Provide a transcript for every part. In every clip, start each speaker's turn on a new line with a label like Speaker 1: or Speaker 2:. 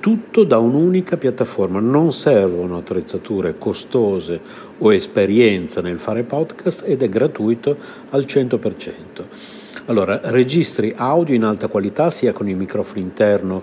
Speaker 1: tutto da un'unica piattaforma, non servono attrezzature costose o esperienza nel fare podcast ed è gratuito al 100%. Allora, registri audio in alta qualità sia con il microfono interno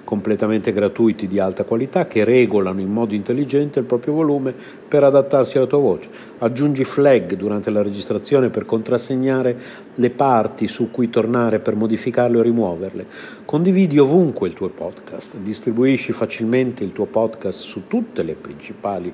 Speaker 1: completamente gratuiti di alta qualità che regolano in modo intelligente il proprio volume per adattarsi alla tua voce. Aggiungi flag durante la registrazione per contrassegnare le parti su cui tornare per modificarle o rimuoverle. Condividi ovunque il tuo podcast, distribuisci facilmente il tuo podcast su tutte le principali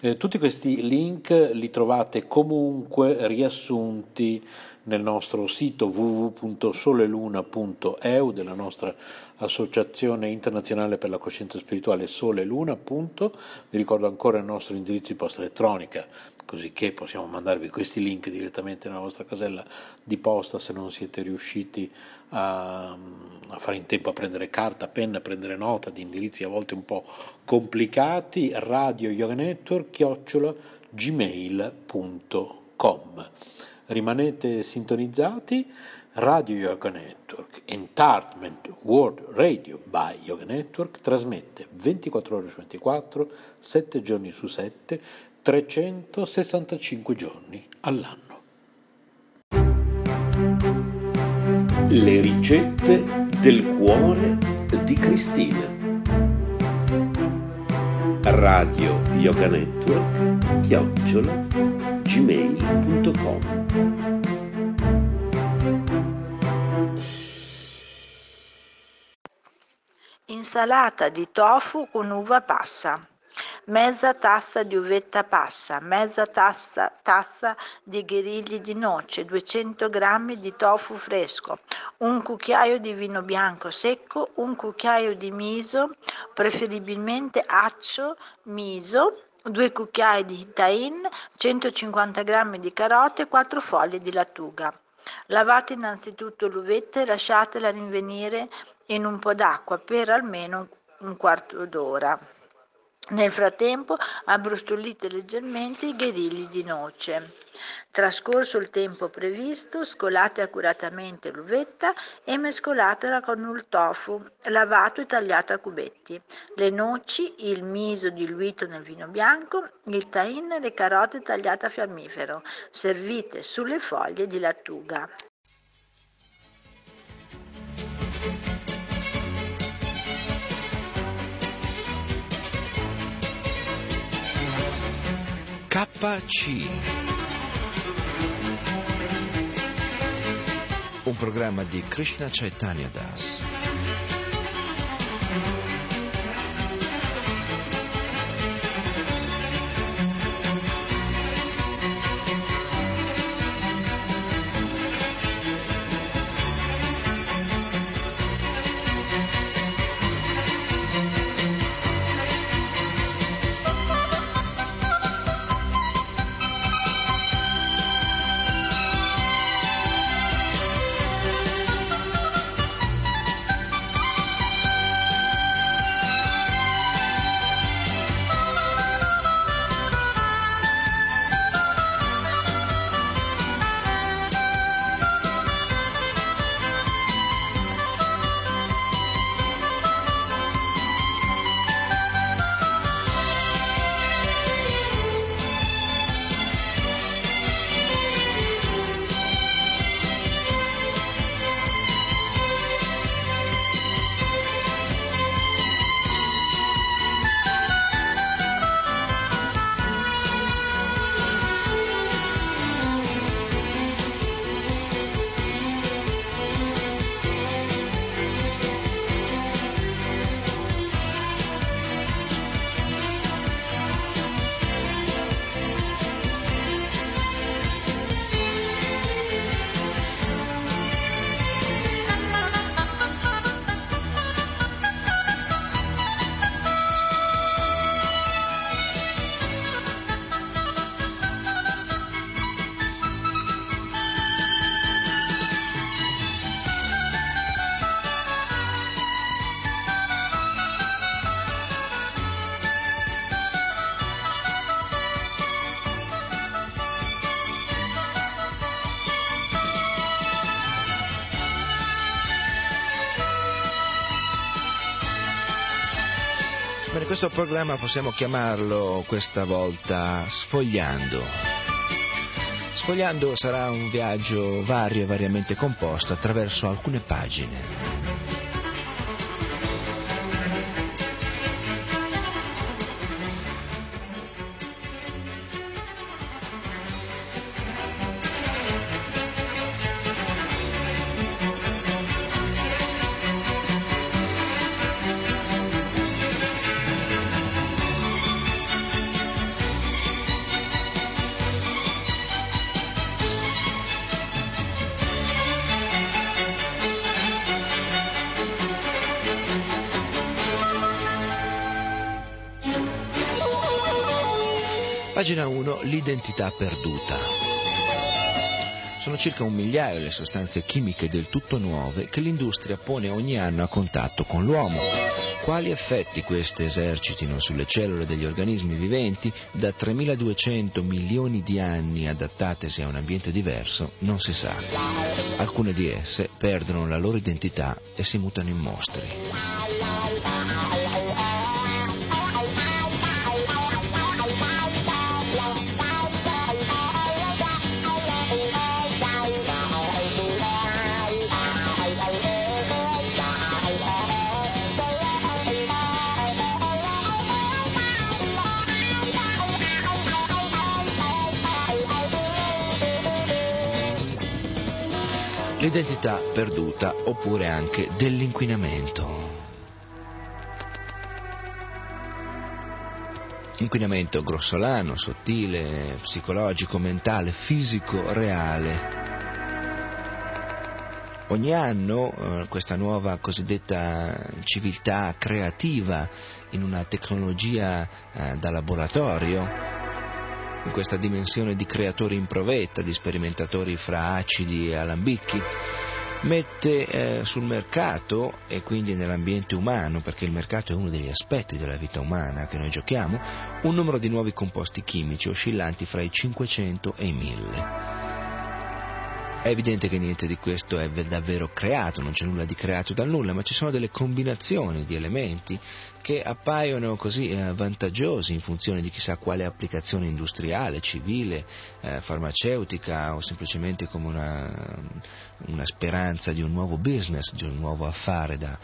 Speaker 1: eh, tutti questi link li trovate comunque riassunti nel nostro sito www.soleluna.eu della nostra associazione internazionale per la coscienza spirituale Sole Luna. Appunto. Vi ricordo ancora il nostro indirizzo di posta elettronica, così che possiamo mandarvi questi link direttamente nella vostra casella di posta se non siete riusciti a, a fare in tempo a prendere carta, penna, a prendere nota di indirizzi a volte un po' complicati. Radio Yoga Network, chiocciola, gmail.com. Rimanete sintonizzati. Radio Yoga Network, Entertainment World Radio by Yoga Network, trasmette 24 ore su 24, 7 giorni su 7, 365 giorni all'anno. Le ricette del cuore di Cristina. Radio Yoga Network, chiocciola, gmail.com.
Speaker 2: Insalata di tofu con uva passa, mezza tazza di uvetta passa, mezza tazza, tazza di gherigli di noce, 200 g di tofu fresco, un cucchiaio di vino bianco secco, un cucchiaio di miso, preferibilmente accio miso, 2 cucchiai di tain, 150 g di carote, 4 foglie di lattuga. Lavate innanzitutto l'uvetta e lasciatela rinvenire in un po' d'acqua per almeno un quarto d'ora. Nel frattempo abbrustolite leggermente i gherigli di noce. Trascorso il tempo previsto, scolate accuratamente l'uvetta e mescolatela con il tofu lavato e tagliato a cubetti, le noci, il miso diluito nel vino bianco, il tain e le carote tagliate a fiammifero, servite sulle foglie di lattuga.
Speaker 3: KC un programma di Krishna Chaitanya Das. Questo programma possiamo chiamarlo questa volta Sfogliando. Sfogliando sarà un viaggio vario e variamente composto attraverso alcune pagine. L'identità perduta. Sono circa un migliaio le sostanze chimiche del tutto nuove che l'industria pone ogni anno a contatto con l'uomo. Quali effetti queste esercitino sulle cellule degli organismi viventi da 3200 milioni di anni adattatesi a un ambiente diverso non si sa. Alcune di esse perdono la loro identità e si mutano in mostri. L'identità perduta oppure anche dell'inquinamento. Inquinamento grossolano, sottile, psicologico, mentale, fisico, reale. Ogni anno eh, questa nuova cosiddetta civiltà creativa in una tecnologia eh, da laboratorio in questa dimensione di creatori in provetta, di sperimentatori fra acidi e alambicchi, mette eh, sul mercato e quindi nell'ambiente umano, perché il mercato è uno degli aspetti della vita umana che noi giochiamo, un numero di nuovi composti chimici oscillanti fra i 500 e i 1000. È evidente che niente di questo è davvero creato, non c'è nulla di creato dal nulla, ma ci sono delle combinazioni di elementi che appaiono così eh, vantaggiosi in funzione di chissà quale applicazione industriale, civile, eh, farmaceutica o semplicemente come una, una speranza di un nuovo business, di un nuovo affare da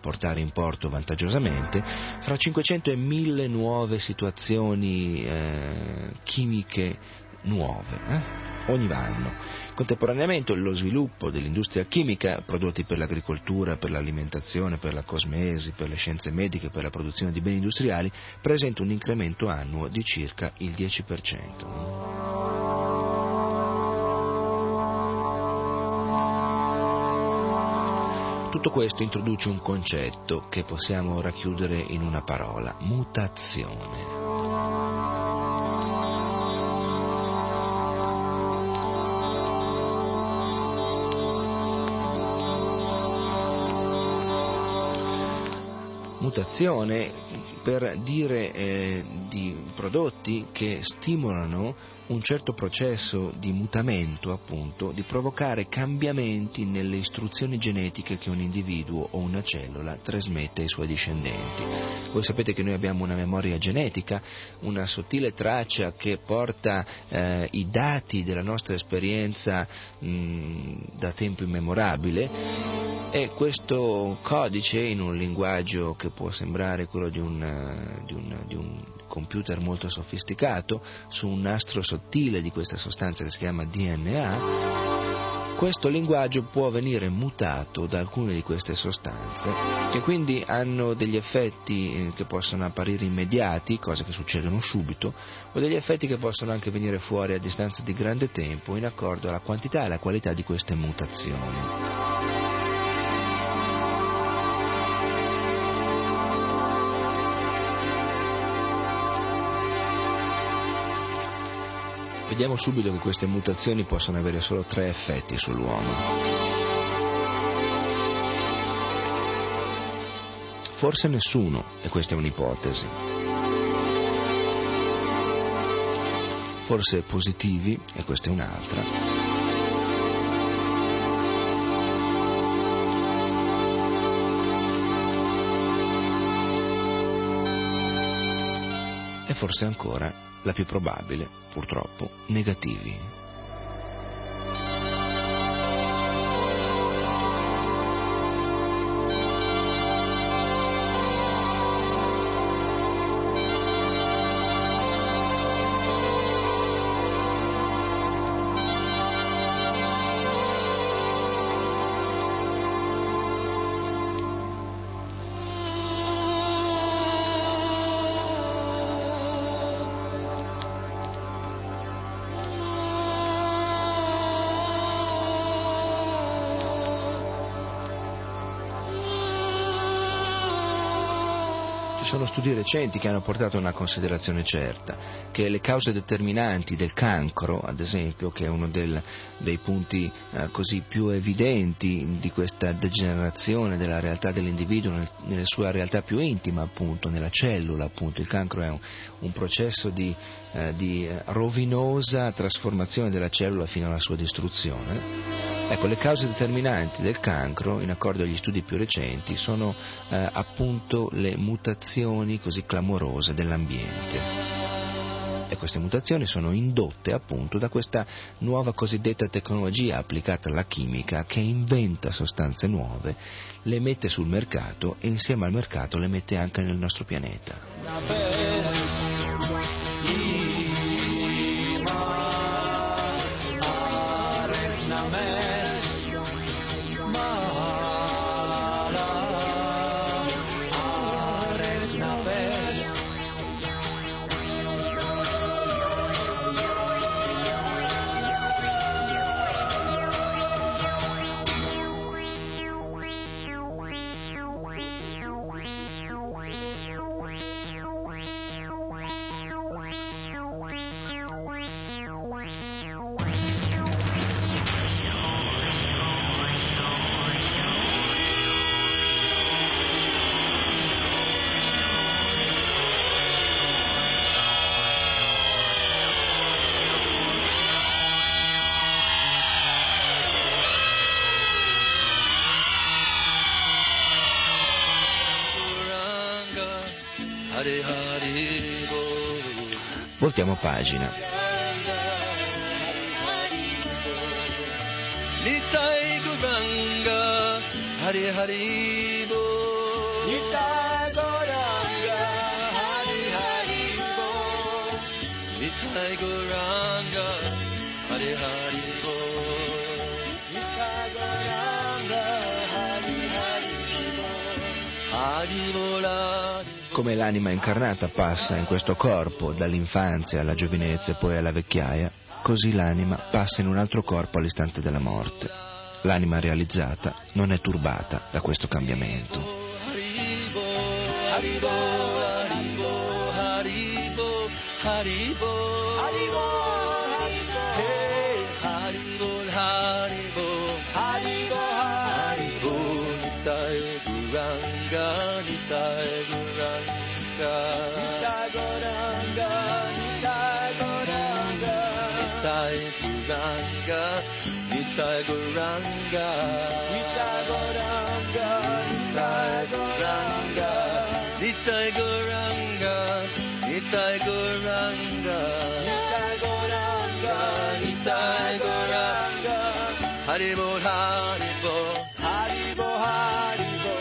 Speaker 3: portare in porto vantaggiosamente, fra 500 e 1000 nuove situazioni eh, chimiche nuove. Eh? Ogni anno. Contemporaneamente lo sviluppo dell'industria chimica, prodotti per l'agricoltura, per l'alimentazione, per la cosmesi, per le scienze mediche, per la produzione di beni industriali, presenta un incremento annuo di circa il 10%. Tutto questo introduce un concetto che possiamo racchiudere in una parola, mutazione. Mutazione per dire eh, di prodotti che stimolano un certo processo di mutamento, appunto, di provocare cambiamenti nelle istruzioni genetiche che un individuo o una cellula trasmette ai suoi discendenti. Voi sapete che noi abbiamo una memoria genetica, una sottile traccia che porta eh, i dati della nostra esperienza mh, da tempo immemorabile e questo codice in un linguaggio che può sembrare quello di un, di un, di un computer molto sofisticato su un nastro sottile di questa sostanza che si chiama DNA, questo linguaggio può venire mutato da alcune di queste sostanze, che quindi hanno degli effetti eh, che possono apparire immediati, cose che succedono subito, o degli effetti che possono anche venire fuori a distanza di grande tempo in accordo alla quantità e alla qualità di queste mutazioni. Vediamo subito che queste mutazioni possono avere solo tre effetti sull'uomo. Forse nessuno, e questa è un'ipotesi. Forse positivi, e questa è un'altra. E forse ancora la più probabile, purtroppo, negativi. Recenti che hanno portato a una considerazione certa, che le cause determinanti del cancro, ad esempio, che è uno del, dei punti eh, così più evidenti di questa degenerazione della realtà dell'individuo nel, nella sua realtà più intima, appunto, nella cellula, appunto. Il cancro è un, un processo di, eh, di rovinosa trasformazione della cellula fino alla sua distruzione. Ecco, le cause determinanti del cancro, in accordo agli studi più recenti, sono eh, appunto le mutazioni così clamorose dell'ambiente. E queste mutazioni sono indotte appunto da questa nuova cosiddetta tecnologia applicata alla chimica che inventa sostanze nuove, le mette sul mercato e insieme al mercato le mette anche nel nostro pianeta. Voltiamo pagina. Nitai Guranga Hari Hari Bo. Nitai Guranga Hari Hari Bo. Nitai Guranga Hari Hari Bo. Nitai Guranga Hari Hari Bo. Hari Bola come l'anima incarnata passa in questo corpo dall'infanzia alla giovinezza e poi alla vecchiaia, così l'anima passa in un altro corpo all'istante della morte. L'anima realizzata non è turbata da questo cambiamento. Haribo, Haribo, Haribo, Haribo, Haribo, Ranga, Nitagoranga, Nitagoranga, Nitagoranga, Nitagoranga, Nitagoranga, Nitagoranga, Nitagoranga, Haribo Haribo, Haribo Haribo,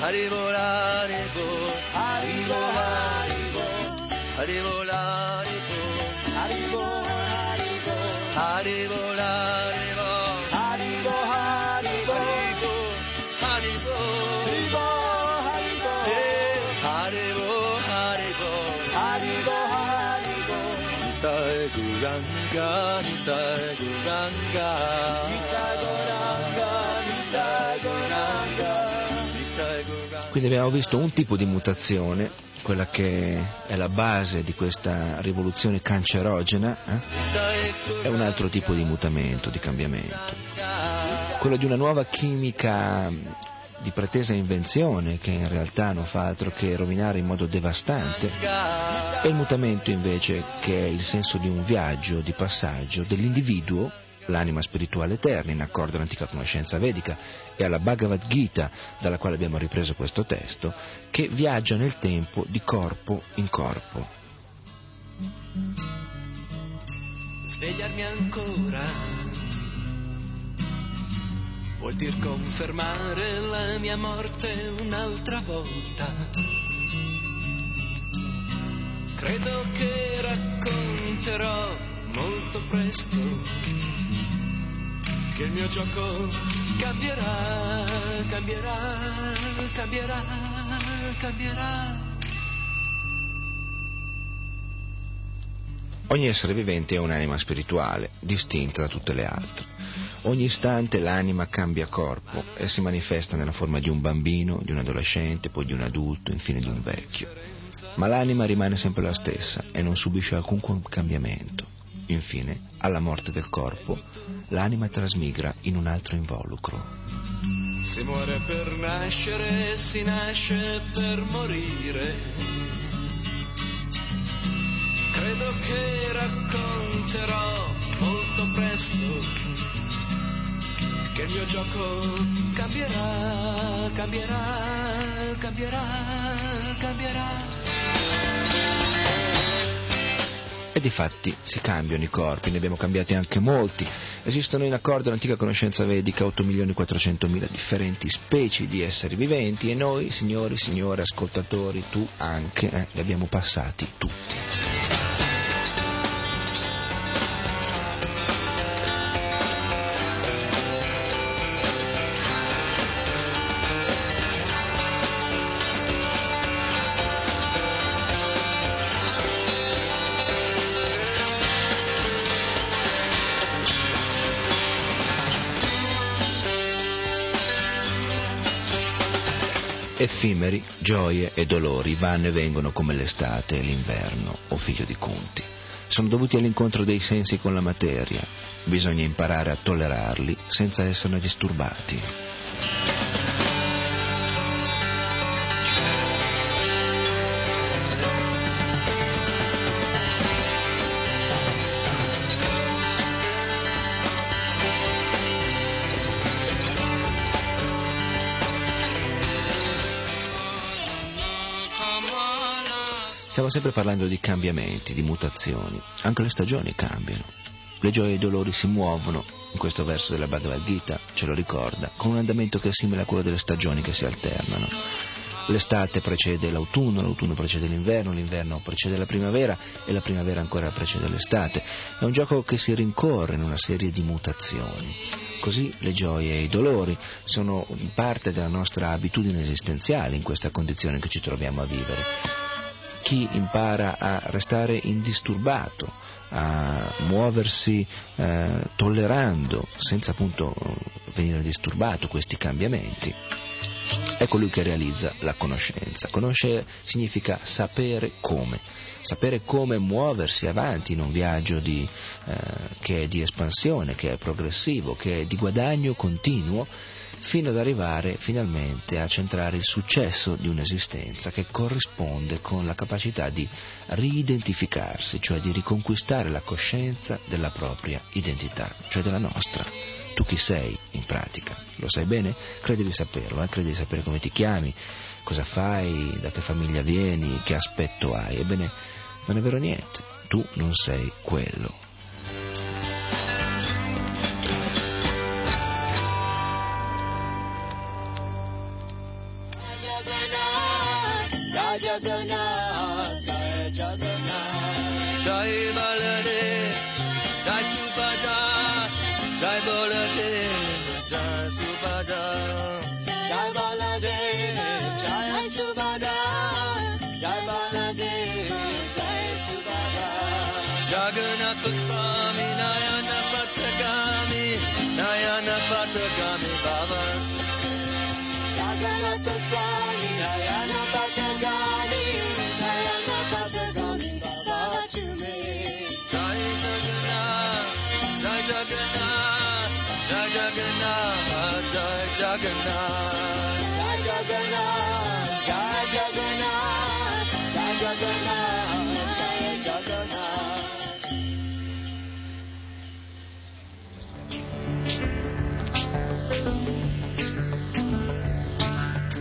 Speaker 3: Haribo Haribo, Haribo Haribo, Haribo Haribo, Haribo Haribo, Haribo Haribo Haribo Haribo Quindi abbiamo visto un tipo di mutazione, quella che è la base di questa rivoluzione cancerogena, eh? e un altro tipo di mutamento, di cambiamento. Quello di una nuova chimica di pretesa invenzione che in realtà non fa altro che rovinare in modo devastante e il mutamento invece che è il senso di un viaggio, di passaggio dell'individuo, l'anima spirituale eterna in accordo all'antica conoscenza vedica e alla Bhagavad Gita dalla quale abbiamo ripreso questo testo, che viaggia nel tempo di corpo in corpo. Svegliarmi ancora vuol dir confermare la mia morte un'altra volta. Credo che racconterò molto presto che il mio gioco cambierà, cambierà, cambierà, cambierà. Ogni essere vivente è un'anima spirituale, distinta da tutte le altre. Ogni istante l'anima cambia corpo e si manifesta nella forma di un bambino, di un adolescente, poi di un adulto, infine di un vecchio. Ma l'anima rimane sempre la stessa e non subisce alcun cambiamento. Infine, alla morte del corpo, l'anima trasmigra in un altro involucro.
Speaker 4: Si muore per nascere, si nasce per morire credo che racconterò molto presto che il mio gioco cambierà, cambierà, cambierà, cambierà.
Speaker 3: E di fatti si cambiano i corpi, ne abbiamo cambiati anche molti. Esistono in accordo all'antica conoscenza vedica 8.400.000 differenti specie di esseri viventi e noi, signori, signore, ascoltatori, tu anche, eh, li abbiamo passati tutti. Effimeri, gioie e dolori vanno e vengono come l'estate e l'inverno, o figlio di Conti. Sono dovuti all'incontro dei sensi con la materia. Bisogna imparare a tollerarli senza esserne disturbati. Stiamo sempre parlando di cambiamenti, di mutazioni. Anche le stagioni cambiano. Le gioie e i dolori si muovono, in questo verso della Bhagavad Gita ce lo ricorda, con un andamento che è simile a quello delle stagioni che si alternano. L'estate precede l'autunno, l'autunno precede l'inverno, l'inverno precede la primavera e la primavera ancora precede l'estate. È un gioco che si rincorre in una serie di mutazioni. Così le gioie e i dolori sono parte della nostra abitudine esistenziale in questa condizione che ci troviamo a vivere chi impara a restare indisturbato, a muoversi eh, tollerando senza appunto venire disturbato questi cambiamenti. È colui che realizza la conoscenza. Conoscere significa sapere come, sapere come muoversi avanti in un viaggio di, eh, che è di espansione, che è progressivo, che è di guadagno continuo fino ad arrivare finalmente a centrare il successo di un'esistenza che corrisponde con la capacità di ridentificarsi, cioè di riconquistare la coscienza della propria identità, cioè della nostra. Tu chi sei in pratica? Lo sai bene? Credi di saperlo, eh? credi di sapere come ti chiami, cosa fai, da che famiglia vieni, che aspetto hai. Ebbene, non è vero niente, tu non sei quello. Jagana.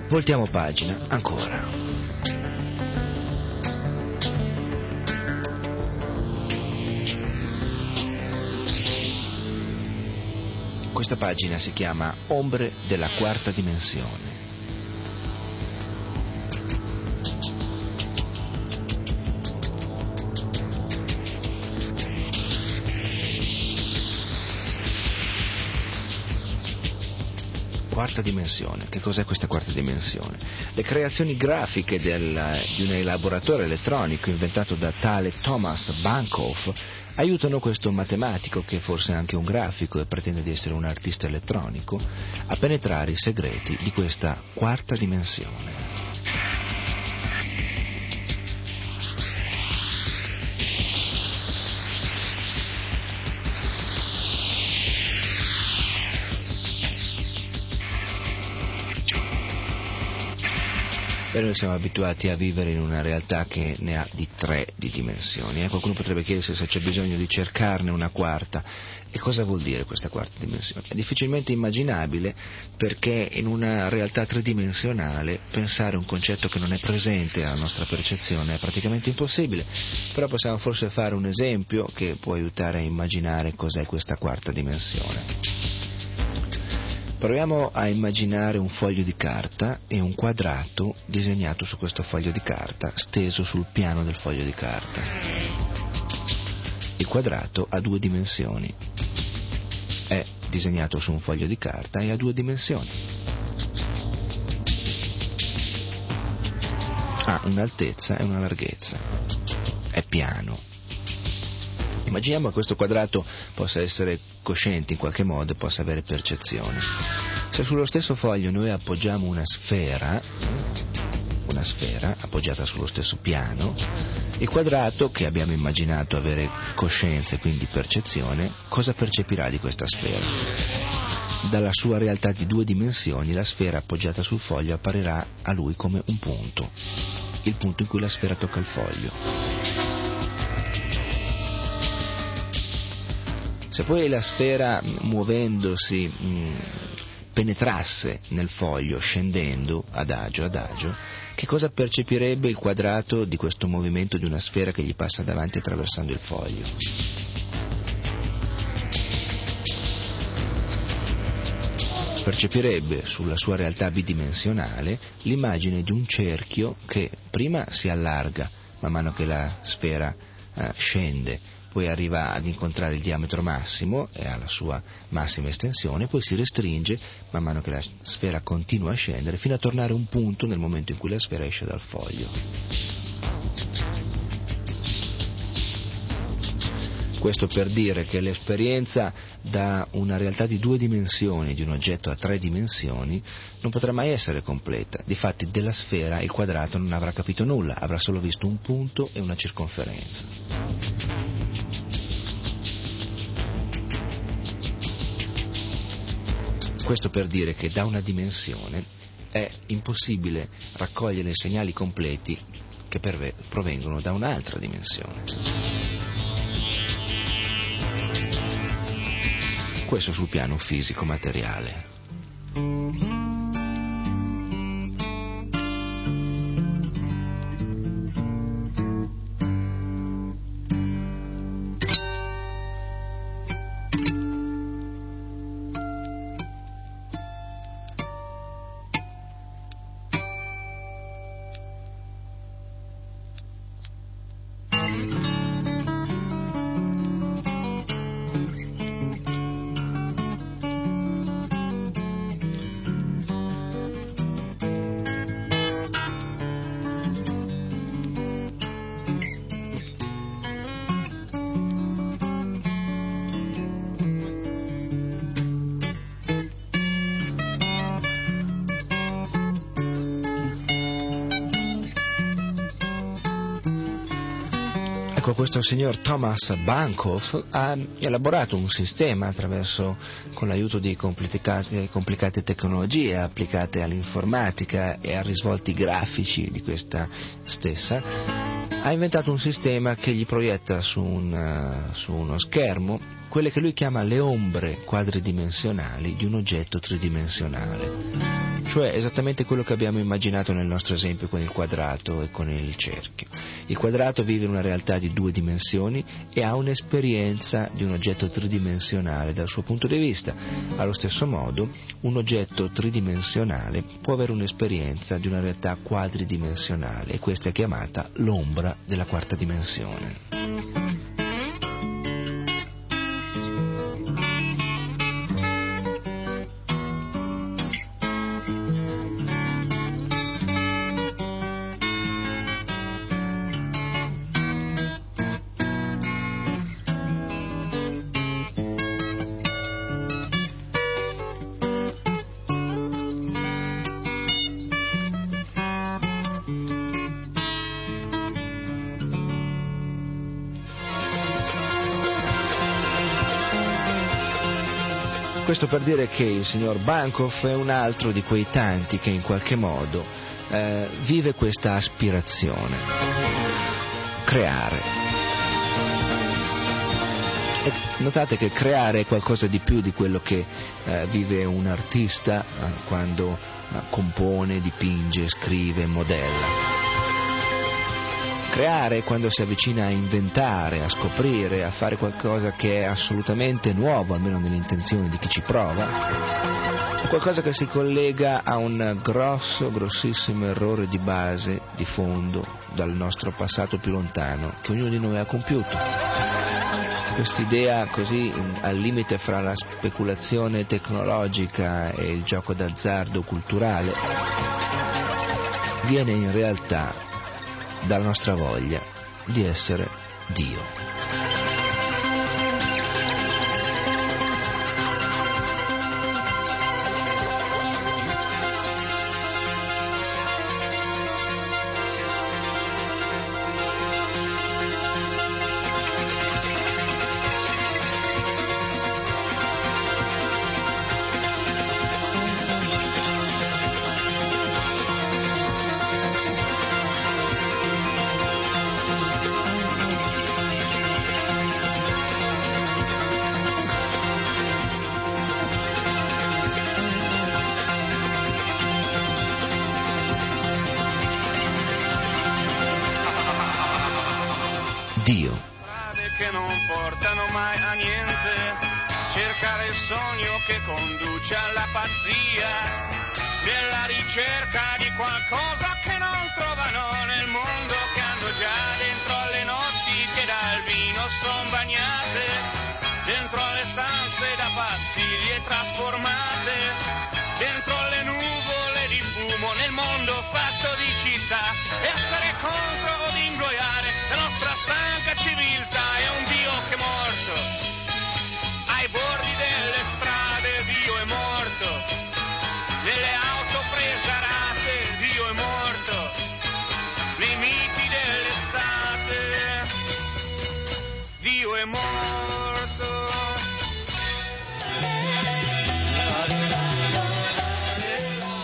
Speaker 3: Voltiamo pagina ancora. Questa pagina si chiama Ombre della quarta dimensione. Quarta dimensione. Che cos'è questa quarta dimensione? Le creazioni grafiche del, di un elaboratore elettronico inventato da tale Thomas Bankoff aiutano questo matematico, che forse è anche un grafico e pretende di essere un artista elettronico, a penetrare i segreti di questa quarta dimensione. Beh, noi siamo abituati a vivere in una realtà che ne ha di tre di dimensioni. Eh? Qualcuno potrebbe chiedersi se c'è bisogno di cercarne una quarta. E cosa vuol dire questa quarta dimensione? È difficilmente immaginabile perché in una realtà tridimensionale pensare un concetto che non è presente alla nostra percezione è praticamente impossibile. Però possiamo forse fare un esempio che può aiutare a immaginare cos'è questa quarta dimensione. Proviamo a immaginare un foglio di carta e un quadrato disegnato su questo foglio di carta, steso sul piano del foglio di carta. Il quadrato ha due dimensioni. È disegnato su un foglio di carta e ha due dimensioni. Ha un'altezza e una larghezza. È piano. Immaginiamo che questo quadrato possa essere cosciente in qualche modo e possa avere percezione. Se sullo stesso foglio noi appoggiamo una sfera, una sfera appoggiata sullo stesso piano, il quadrato che abbiamo immaginato avere coscienza e quindi percezione, cosa percepirà di questa sfera? Dalla sua realtà di due dimensioni la sfera appoggiata sul foglio apparirà a lui come un punto, il punto in cui la sfera tocca il foglio. Se poi la sfera muovendosi mh, penetrasse nel foglio, scendendo adagio adagio, che cosa percepirebbe il quadrato di questo movimento di una sfera che gli passa davanti attraversando il foglio? Percepirebbe sulla sua realtà bidimensionale l'immagine di un cerchio che prima si allarga man mano che la sfera eh, scende poi arriva ad incontrare il diametro massimo e alla sua massima estensione, poi si restringe man mano che la sfera continua a scendere fino a tornare a un punto nel momento in cui la sfera esce dal foglio. Questo per dire che l'esperienza da una realtà di due dimensioni, di un oggetto a tre dimensioni, non potrà mai essere completa. Difatti della sfera il quadrato non avrà capito nulla, avrà solo visto un punto e una circonferenza. Questo per dire che da una dimensione è impossibile raccogliere segnali completi che provengono da un'altra dimensione. Questo sul piano fisico-materiale. Questo signor Thomas Bankoff ha elaborato un sistema attraverso, con l'aiuto di complicate, complicate tecnologie applicate all'informatica e a risvolti grafici di questa stessa, ha inventato un sistema che gli proietta su, un, su uno schermo quelle che lui chiama le ombre quadridimensionali di un oggetto tridimensionale cioè esattamente quello che abbiamo immaginato nel nostro esempio con il quadrato e con il cerchio. Il quadrato vive una realtà di due dimensioni e ha un'esperienza di un oggetto tridimensionale dal suo punto di vista. Allo stesso modo, un oggetto tridimensionale può avere un'esperienza di una realtà quadridimensionale e questa è chiamata l'ombra della quarta dimensione. Questo per dire che il signor Bankoff è un altro di quei tanti che in qualche modo eh, vive questa aspirazione, creare. E notate che creare è qualcosa di più di quello che eh, vive un artista eh, quando eh, compone, dipinge, scrive, modella. Creare quando si avvicina a inventare, a scoprire, a fare qualcosa che è assolutamente nuovo, almeno nell'intenzione di chi ci prova, è qualcosa che si collega a un grosso, grossissimo errore di base, di fondo, dal nostro passato più lontano, che ognuno di noi ha compiuto. Quest'idea così al limite fra la speculazione tecnologica e il gioco d'azzardo culturale viene in realtà dalla nostra voglia di essere Dio.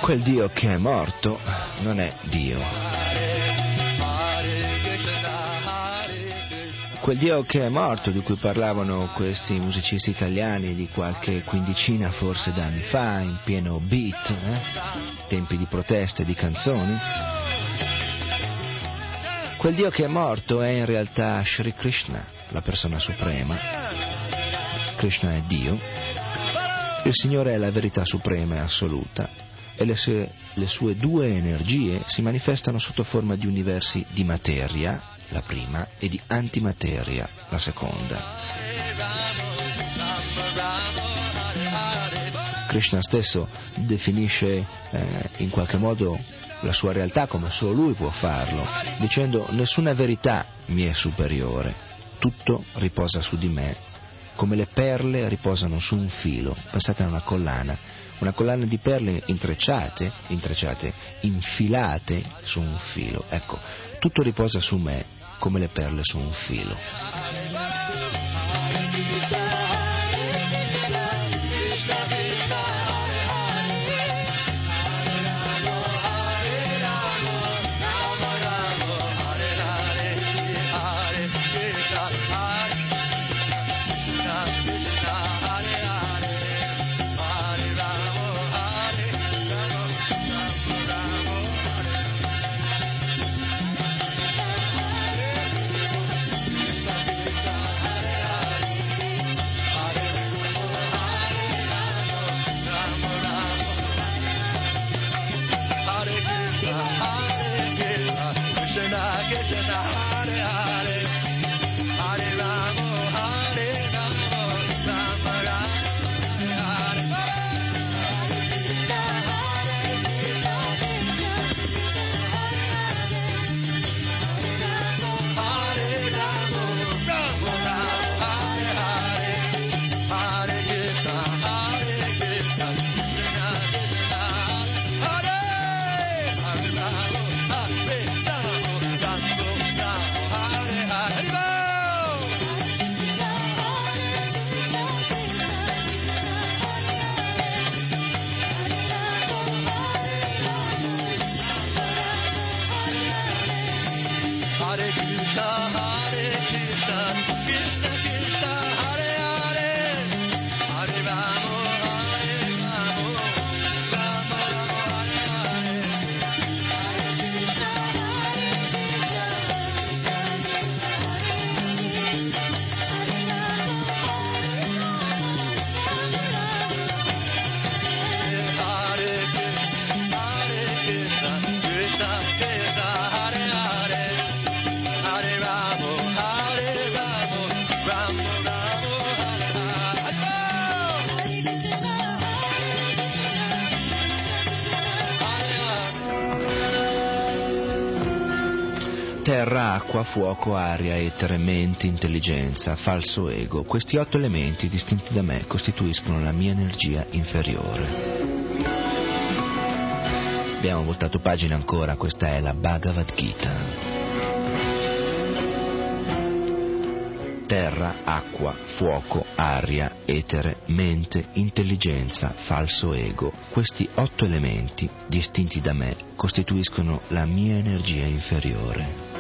Speaker 3: Quel Dio che è morto non è Dio. Quel Dio che è morto, di cui parlavano questi musicisti italiani di qualche quindicina forse d'anni fa, in pieno beat, eh? tempi di proteste, di canzoni. Quel Dio che è morto è in realtà Sri Krishna, la persona suprema. Krishna è Dio. Il Signore è la verità suprema e assoluta e le sue, le sue due energie si manifestano sotto forma di universi di materia, la prima, e di antimateria, la seconda. Krishna stesso definisce eh, in qualche modo la sua realtà come solo lui può farlo, dicendo nessuna verità mi è superiore, tutto riposa su di me, come le perle riposano su un filo, pensate a una collana, una collana di perle intrecciate, intrecciate, infilate su un filo, ecco, tutto riposa su me come le perle su un filo. Acqua, fuoco, aria, etere, mente, intelligenza, falso ego. Questi otto elementi distinti da me costituiscono la mia energia inferiore. Abbiamo voltato pagina ancora, questa è la Bhagavad Gita. terra, acqua, fuoco, aria, etere, mente, intelligenza, falso ego. Questi otto elementi, distinti da me, costituiscono la mia energia inferiore.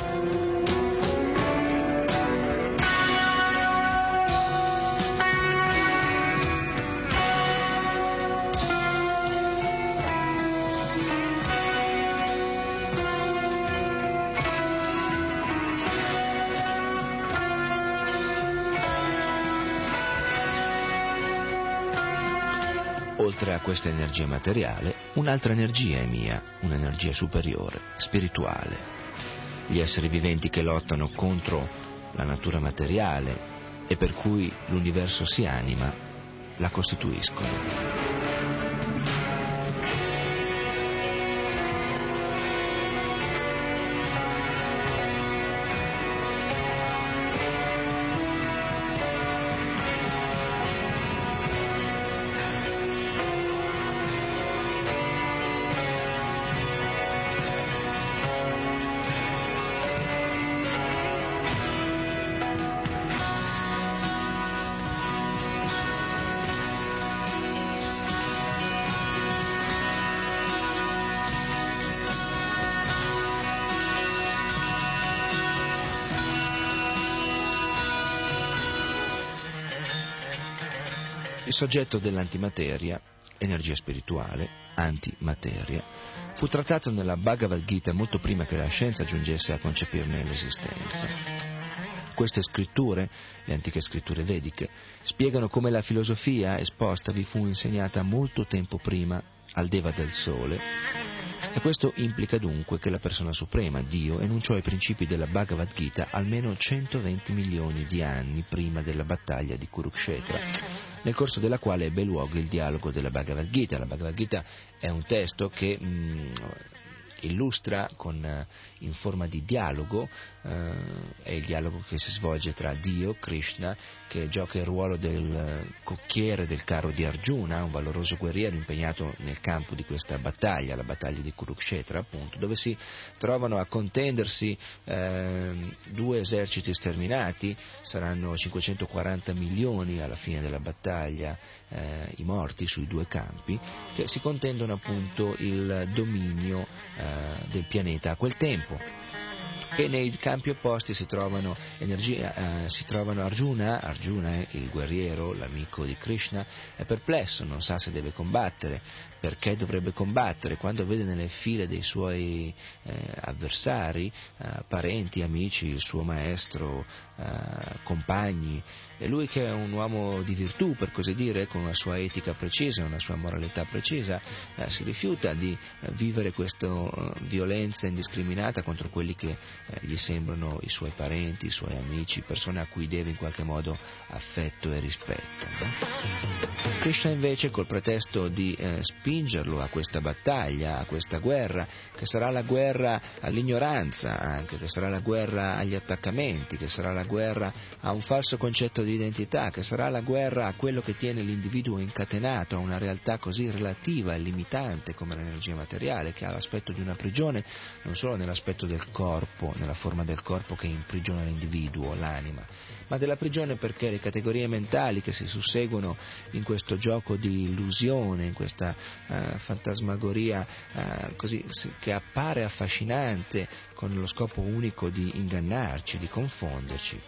Speaker 3: Questa energia materiale, un'altra energia è mia, un'energia superiore, spirituale. Gli esseri viventi che lottano contro la natura materiale e per cui l'universo si anima, la costituiscono. Soggetto dell'antimateria, energia spirituale, antimateria, fu trattato nella Bhagavad Gita molto prima che la scienza giungesse a concepirne l'esistenza. Queste scritture, le antiche scritture vediche, spiegano come la filosofia esposta vi fu insegnata molto tempo prima al Deva del Sole e questo implica dunque che la persona suprema, Dio, enunciò i principi della Bhagavad Gita almeno 120 milioni di anni prima della battaglia di Kurukshetra, nel corso della quale ebbe luogo il dialogo della Bhagavad Gita. La Bhagavad Gita è un testo che mh, mm, illustra con, eh, in forma di dialogo, eh, è il dialogo che si svolge tra Dio, Krishna, che gioca il ruolo del cocchiere del carro di Arjuna, un valoroso guerriero impegnato nel campo di questa battaglia, la battaglia di Kurukshetra appunto, dove si trovano a contendersi eh, due eserciti sterminati, saranno 540 milioni alla fine della battaglia eh, i morti sui due campi, che si contendono appunto il dominio eh, del pianeta a quel tempo. E nei campi opposti si trovano, energia, eh, si trovano Arjuna, Arjuna il guerriero, l'amico di Krishna, è perplesso, non sa se deve combattere, perché dovrebbe combattere, quando vede nelle file dei suoi eh, avversari, eh, parenti, amici, il suo maestro, eh, compagni, e lui che è un uomo di virtù, per così dire, con una sua etica precisa, una sua moralità precisa, eh, si rifiuta di eh, vivere questa violenza indiscriminata contro quelli che eh, gli sembrano i suoi parenti, i suoi amici, persone a cui deve in qualche modo affetto e rispetto. Krishna invece col pretesto di eh, spingerlo a questa battaglia, a questa guerra, che sarà la guerra all'ignoranza anche, che sarà la guerra agli attaccamenti, che sarà la guerra a un falso concetto di identità, che sarà la guerra a quello che tiene l'individuo incatenato a una realtà così relativa e limitante come l'energia materiale, che ha l'aspetto di una prigione non solo nell'aspetto del corpo, nella forma del corpo che imprigiona l'individuo, l'anima, ma della prigione perché le categorie mentali che si susseguono in questo gioco di illusione, in questa uh, fantasmagoria uh, così, che appare affascinante con lo scopo unico di ingannarci, di confonderci,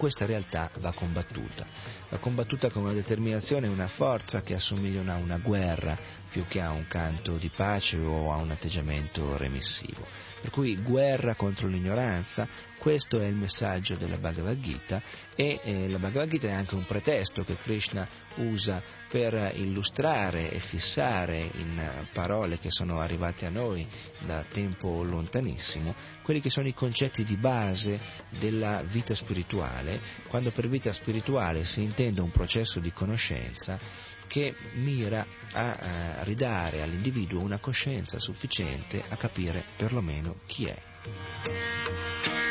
Speaker 3: questa realtà va combattuta, va combattuta con una determinazione e una forza che assomigliano a una guerra più che a un canto di pace o a un atteggiamento remissivo. Per cui guerra contro l'ignoranza, questo è il messaggio della Bhagavad Gita e eh, la Bhagavad Gita è anche un pretesto che Krishna usa per illustrare e fissare in parole che sono arrivate a noi da tempo lontanissimo quelli che sono i concetti di base della vita spirituale, quando per vita spirituale si intende un processo di conoscenza che mira a, a eh, ridare all'individuo una coscienza sufficiente a capire perlomeno chi è.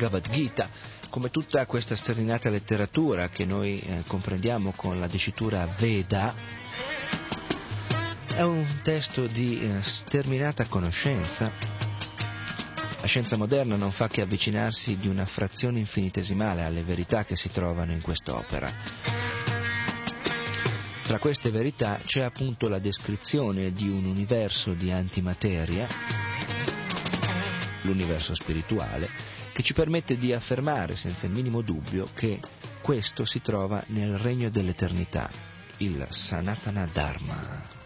Speaker 3: Bhagavad Gita, come tutta questa sterminata letteratura che noi eh, comprendiamo con la dicitura Veda, è un testo di eh, sterminata conoscenza. La scienza moderna non fa che avvicinarsi di una frazione infinitesimale alle verità che si trovano in quest'opera. Tra queste verità c'è appunto la descrizione di un universo di antimateria, l'universo spirituale, che ci permette di affermare senza il minimo dubbio che questo si trova nel regno dell'eternità, il Sanatana Dharma.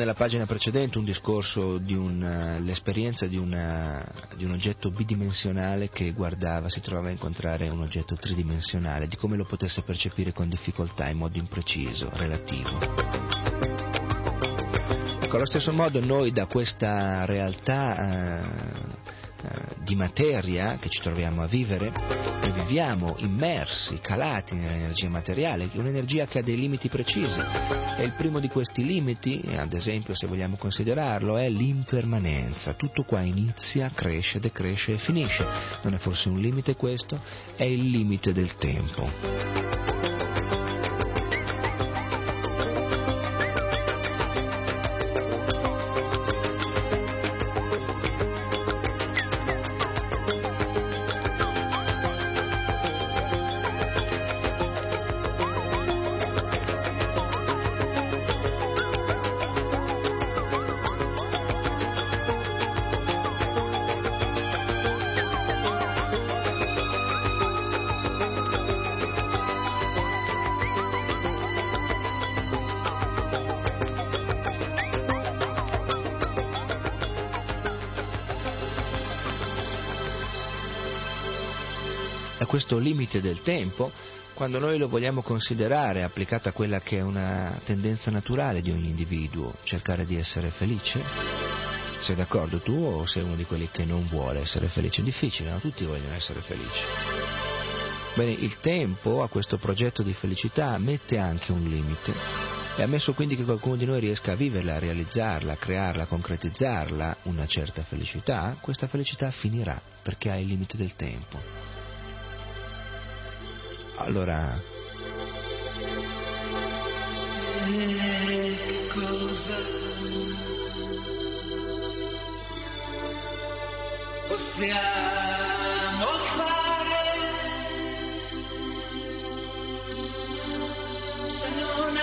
Speaker 3: Nella pagina precedente un discorso dell'esperienza di, di, un oggetto bidimensionale che guardava, si trovava a incontrare un oggetto tridimensionale, di come lo potesse percepire con difficoltà in modo impreciso, relativo. Ecco, allo stesso modo noi da questa realtà eh, eh, di materia che ci troviamo a vivere, noi viviamo immersi, calati nell'energia materiale, un'energia che ha dei limiti precisi e il primo di questi limiti, ad esempio se vogliamo considerarlo, è l'impermanenza. Tutto qua inizia, cresce, decresce e finisce. Non è forse un limite questo? È il limite del tempo. Questo limite del tempo, quando noi lo vogliamo considerare applicato a quella che è una tendenza naturale di ogni individuo, cercare di essere felice? Sei d'accordo tu o sei uno di quelli che non vuole essere felice? È difficile, no? Tutti vogliono essere felici. Bene, il tempo a questo progetto di felicità mette anche un limite. E ammesso quindi che qualcuno di noi riesca a viverla, a realizzarla, a crearla, a concretizzarla, una certa felicità, questa felicità finirà perché ha il limite del tempo. Allora...
Speaker 4: Che cosa possiamo fare se non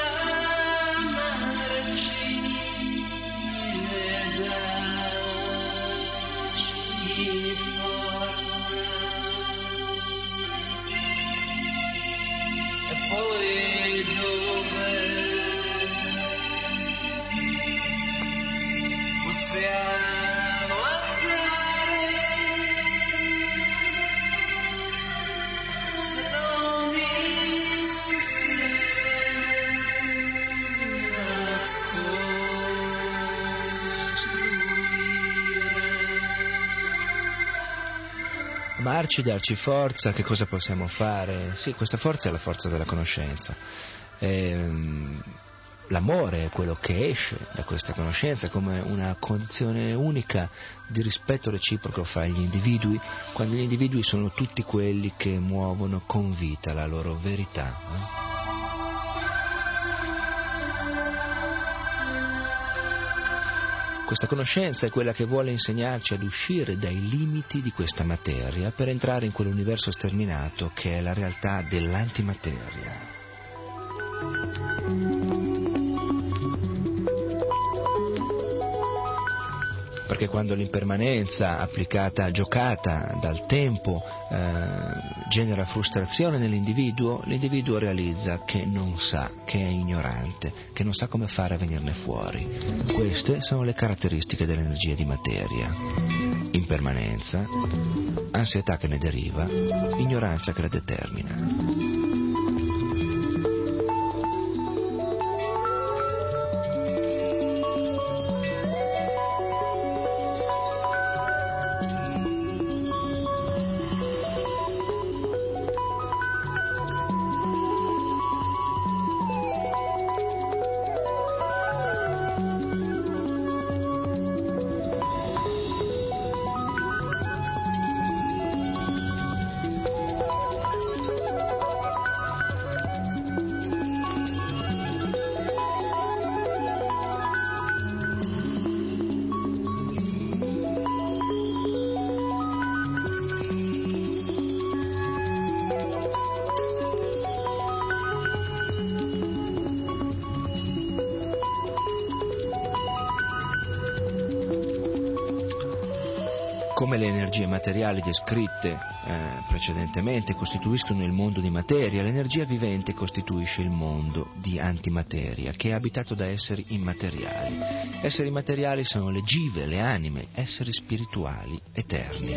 Speaker 4: amarci, darci
Speaker 3: forza, che cosa possiamo fare? Sì, questa forza è la forza della conoscenza. Ehm, l'amore è quello che esce da questa conoscenza come una condizione unica di rispetto reciproco fra gli individui, quando gli individui sono tutti quelli che muovono con vita la loro verità. eh? Questa conoscenza è quella che vuole insegnarci ad uscire dai limiti di questa materia per entrare in quell'universo sterminato che è la realtà dell'antimateria. Perché quando l'impermanenza applicata, giocata dal tempo, eh, genera frustrazione nell'individuo, l'individuo realizza che non sa, che è ignorante, che non sa come fare a venirne fuori. Queste sono le caratteristiche dell'energia di materia. Impermanenza, ansietà che ne deriva, ignoranza che la determina. Materiali descritte eh, precedentemente costituiscono il mondo di materia, l'energia vivente costituisce il mondo di antimateria, che è abitato da esseri immateriali. Esseri immateriali sono le give, le anime, esseri spirituali, eterni.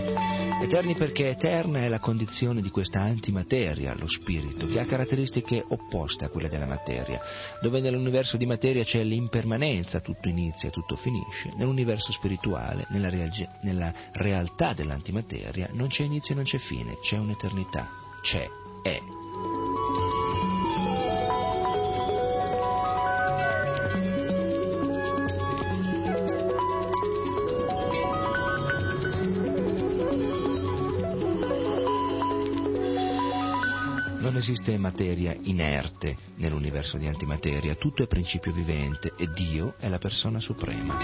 Speaker 3: Eterni perché eterna è la condizione di questa antimateria, lo spirito, che ha caratteristiche opposte a quelle della materia. Dove nell'universo di materia c'è l'impermanenza, tutto inizia, tutto finisce. Nell'universo spirituale, nella, real- nella realtà dell'antimateria, non c'è inizio e non c'è fine, c'è un'eternità. C'è, è. Esiste materia inerte nell'universo di antimateria, tutto è principio vivente e Dio è la persona suprema.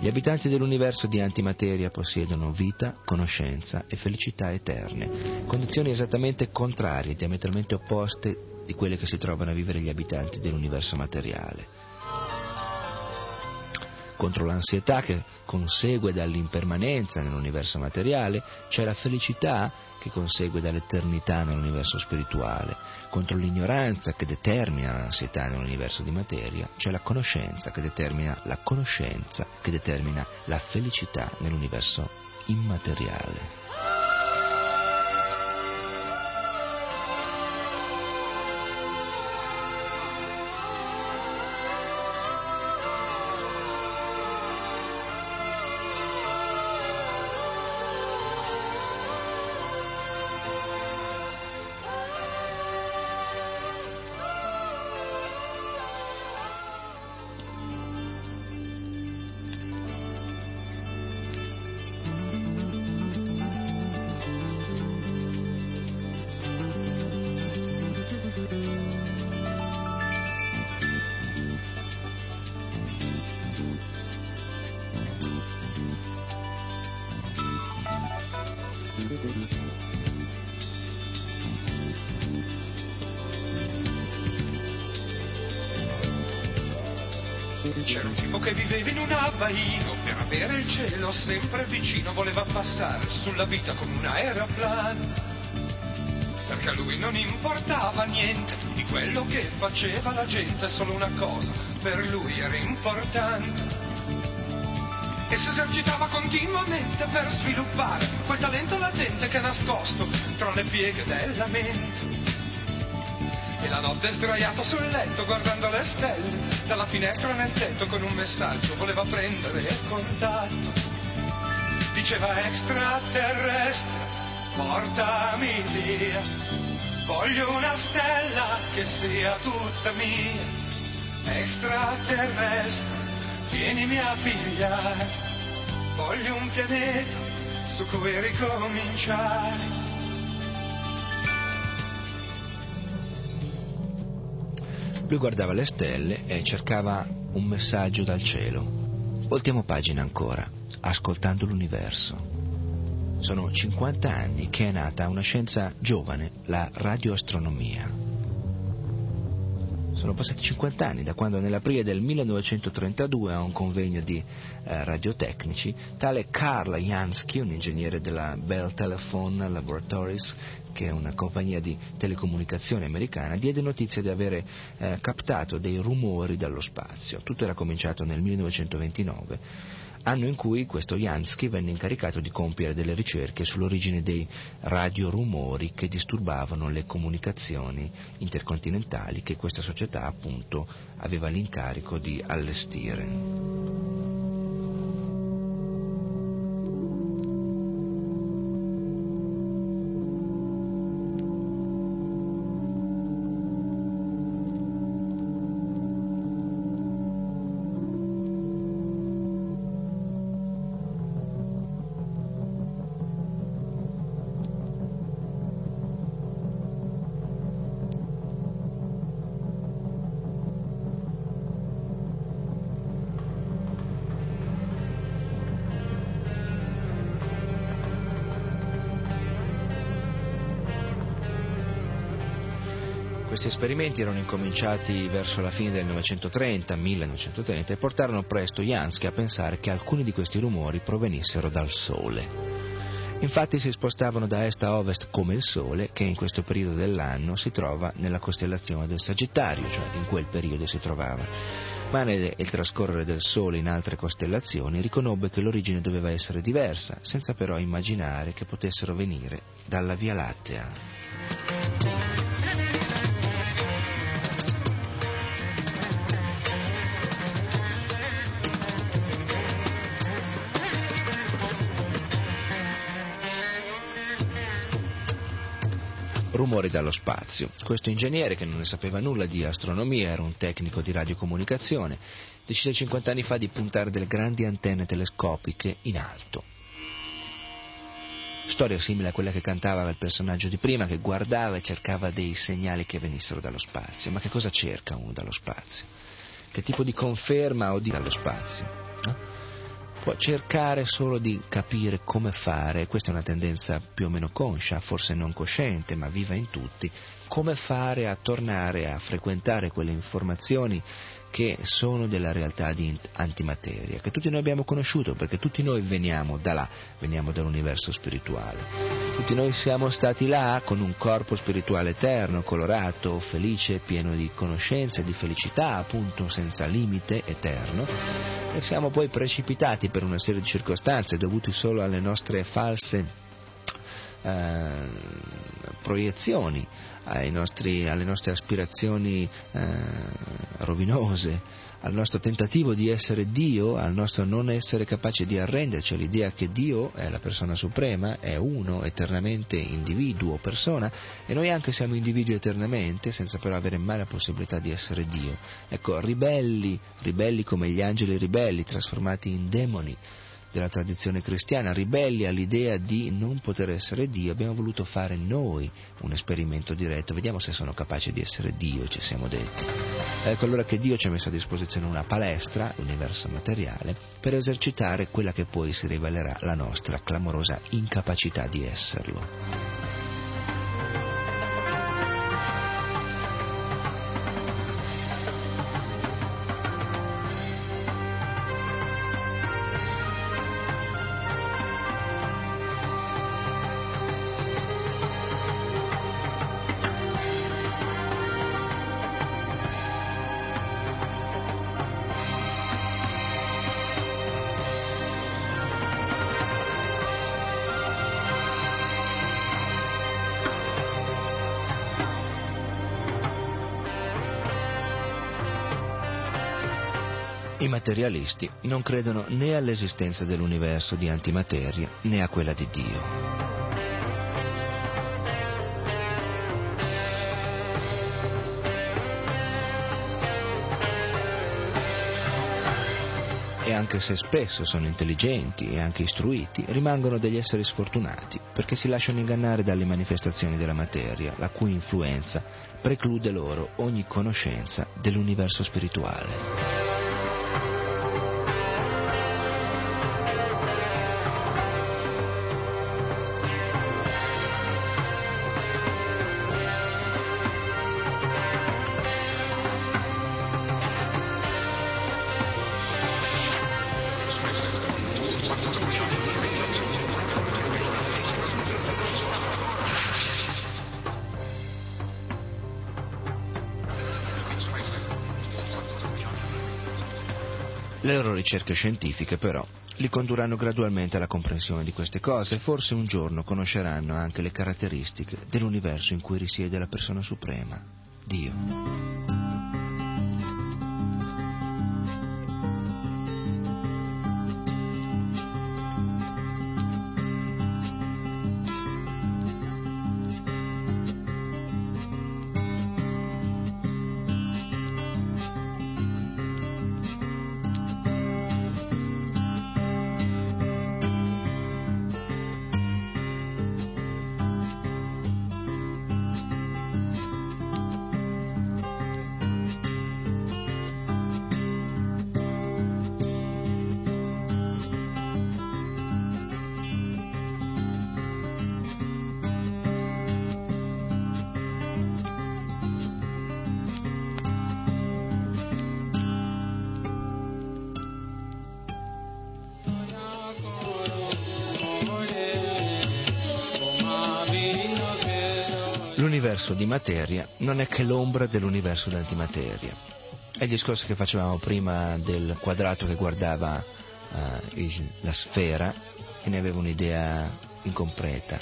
Speaker 3: Gli abitanti dell'universo di antimateria possiedono vita, conoscenza e felicità eterne, condizioni esattamente contrarie, diametralmente opposte di quelle che si trovano a vivere gli abitanti dell'universo materiale. Contro l'ansietà che consegue dall'impermanenza nell'universo materiale, c'è la felicità che consegue dall'eternità nell'universo spirituale. Contro l'ignoranza che determina l'ansietà nell'universo di materia, c'è la conoscenza che determina la conoscenza che determina la felicità nell'universo immateriale.
Speaker 5: Sulla vita come un aeroplano. Perché a lui non importava niente di quello che faceva la gente, solo una cosa per lui era importante. E si esercitava continuamente per sviluppare quel talento latente che è nascosto tra le pieghe della mente. E la notte sdraiato sul letto guardando le stelle dalla finestra nel tetto con un messaggio voleva prendere contatto. Diceva extraterrestre, portami via. Voglio una stella che sia tutta mia, extraterrestre, vienimi a pigliare. Voglio un pianeta su cui ricominciare.
Speaker 3: Lui guardava le stelle e cercava un messaggio dal cielo. Voltiamo pagina ancora, ascoltando l'universo. Sono 50 anni che è nata una scienza giovane, la radioastronomia. Sono passati 50 anni da quando nell'aprile del 1932 a un convegno di eh, radiotecnici tale Karl Jansky, un ingegnere della Bell Telephone Laboratories, che è una compagnia di telecomunicazione americana, diede notizia di avere eh, captato dei rumori dallo spazio. Tutto era cominciato nel 1929 anno in cui questo Jansky venne incaricato di compiere delle ricerche sull'origine dei radiorumori che disturbavano le comunicazioni intercontinentali che questa società appunto aveva l'incarico di allestire. Questi esperimenti erano incominciati verso la fine del 1930, 1930 e portarono presto Jansky a pensare che alcuni di questi rumori provenissero dal Sole. Infatti si spostavano da est a ovest come il Sole, che in questo periodo dell'anno si trova nella costellazione del Sagittario, cioè in quel periodo si trovava. Ma nel trascorrere del Sole in altre costellazioni riconobbe che l'origine doveva essere diversa, senza però immaginare che potessero venire dalla Via Lattea. Rumori dallo spazio. Questo ingegnere, che non ne sapeva nulla di astronomia, era un tecnico di radiocomunicazione, decise 50 anni fa di puntare delle grandi antenne telescopiche in alto. Storia simile a quella che cantava il personaggio di prima, che guardava e cercava dei segnali che venissero dallo spazio. Ma che cosa cerca uno dallo spazio? Che tipo di conferma o di dallo spazio? No? Può cercare solo di capire come fare, questa è una tendenza più o meno conscia, forse non cosciente, ma viva in tutti, come fare a tornare a frequentare quelle informazioni che sono della realtà di antimateria, che tutti noi abbiamo conosciuto, perché tutti noi veniamo da là, veniamo dall'universo spirituale. Tutti noi siamo stati là con un corpo spirituale eterno, colorato, felice, pieno di conoscenze, di felicità, appunto senza limite, eterno, e siamo poi precipitati per una serie di circostanze dovute solo alle nostre false eh, proiezioni, nostri, alle nostre aspirazioni eh, rovinose, al nostro tentativo di essere Dio, al nostro non essere capaci di arrenderci all'idea che Dio è la persona suprema, è uno, eternamente individuo, persona, e noi anche siamo individui eternamente, senza però avere mai la possibilità di essere Dio. Ecco, ribelli, ribelli come gli angeli ribelli, trasformati in demoni, della tradizione cristiana, ribelli all'idea di non poter essere Dio, abbiamo voluto fare noi un esperimento diretto, vediamo se sono capaci di essere Dio, ci siamo detti. Ecco allora che Dio ci ha messo a disposizione una palestra, l'universo materiale, per esercitare quella che poi si rivelerà la nostra clamorosa incapacità di esserlo. materialisti non credono né all'esistenza dell'universo di antimateria né a quella di Dio. e anche se spesso sono intelligenti e anche istruiti, rimangono degli esseri sfortunati perché si lasciano ingannare dalle manifestazioni della materia, la cui influenza preclude loro ogni conoscenza dell'universo spirituale. Le loro ricerche scientifiche, però, li condurranno gradualmente alla comprensione di queste cose e forse un giorno conosceranno anche le caratteristiche dell'universo in cui risiede la persona suprema, Dio. Materia non è che l'ombra dell'universo d'antimateria. È il discorso che facevamo prima del quadrato che guardava eh, il- la sfera e ne aveva un'idea incompleta.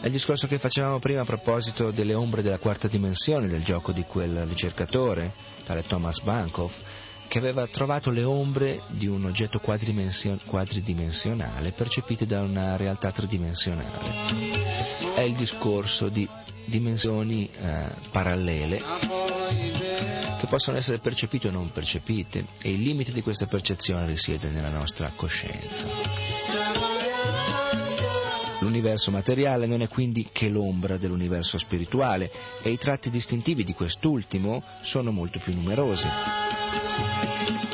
Speaker 3: È il discorso che facevamo prima a proposito delle ombre della quarta dimensione del gioco di quel ricercatore, tale Thomas Bankoff, che aveva trovato le ombre di un oggetto quadridimensionale percepite da una realtà tridimensionale. È il discorso di dimensioni eh, parallele che possono essere percepite o non percepite e il limite di questa percezione risiede nella nostra coscienza. L'universo materiale non è quindi che l'ombra dell'universo spirituale e i tratti distintivi di quest'ultimo sono molto più numerosi.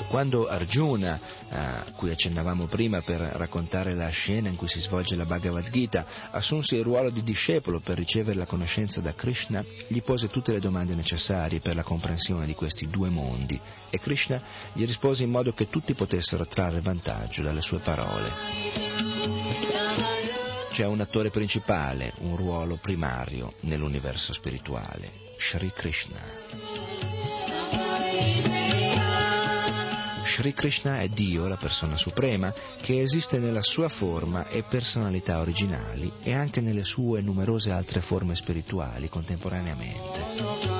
Speaker 3: Quando Arjuna, a cui accennavamo prima per raccontare la scena in cui si svolge la Bhagavad Gita, assunse il ruolo di discepolo per ricevere la conoscenza da Krishna, gli pose tutte le domande necessarie per la comprensione di questi due mondi e Krishna gli rispose in modo che tutti potessero trarre vantaggio dalle sue parole. C'è un attore principale, un ruolo primario nell'universo spirituale, Sri Krishna. Sri Krishna è Dio, la persona suprema, che esiste nella sua forma e personalità originali e anche nelle sue numerose altre forme spirituali contemporaneamente.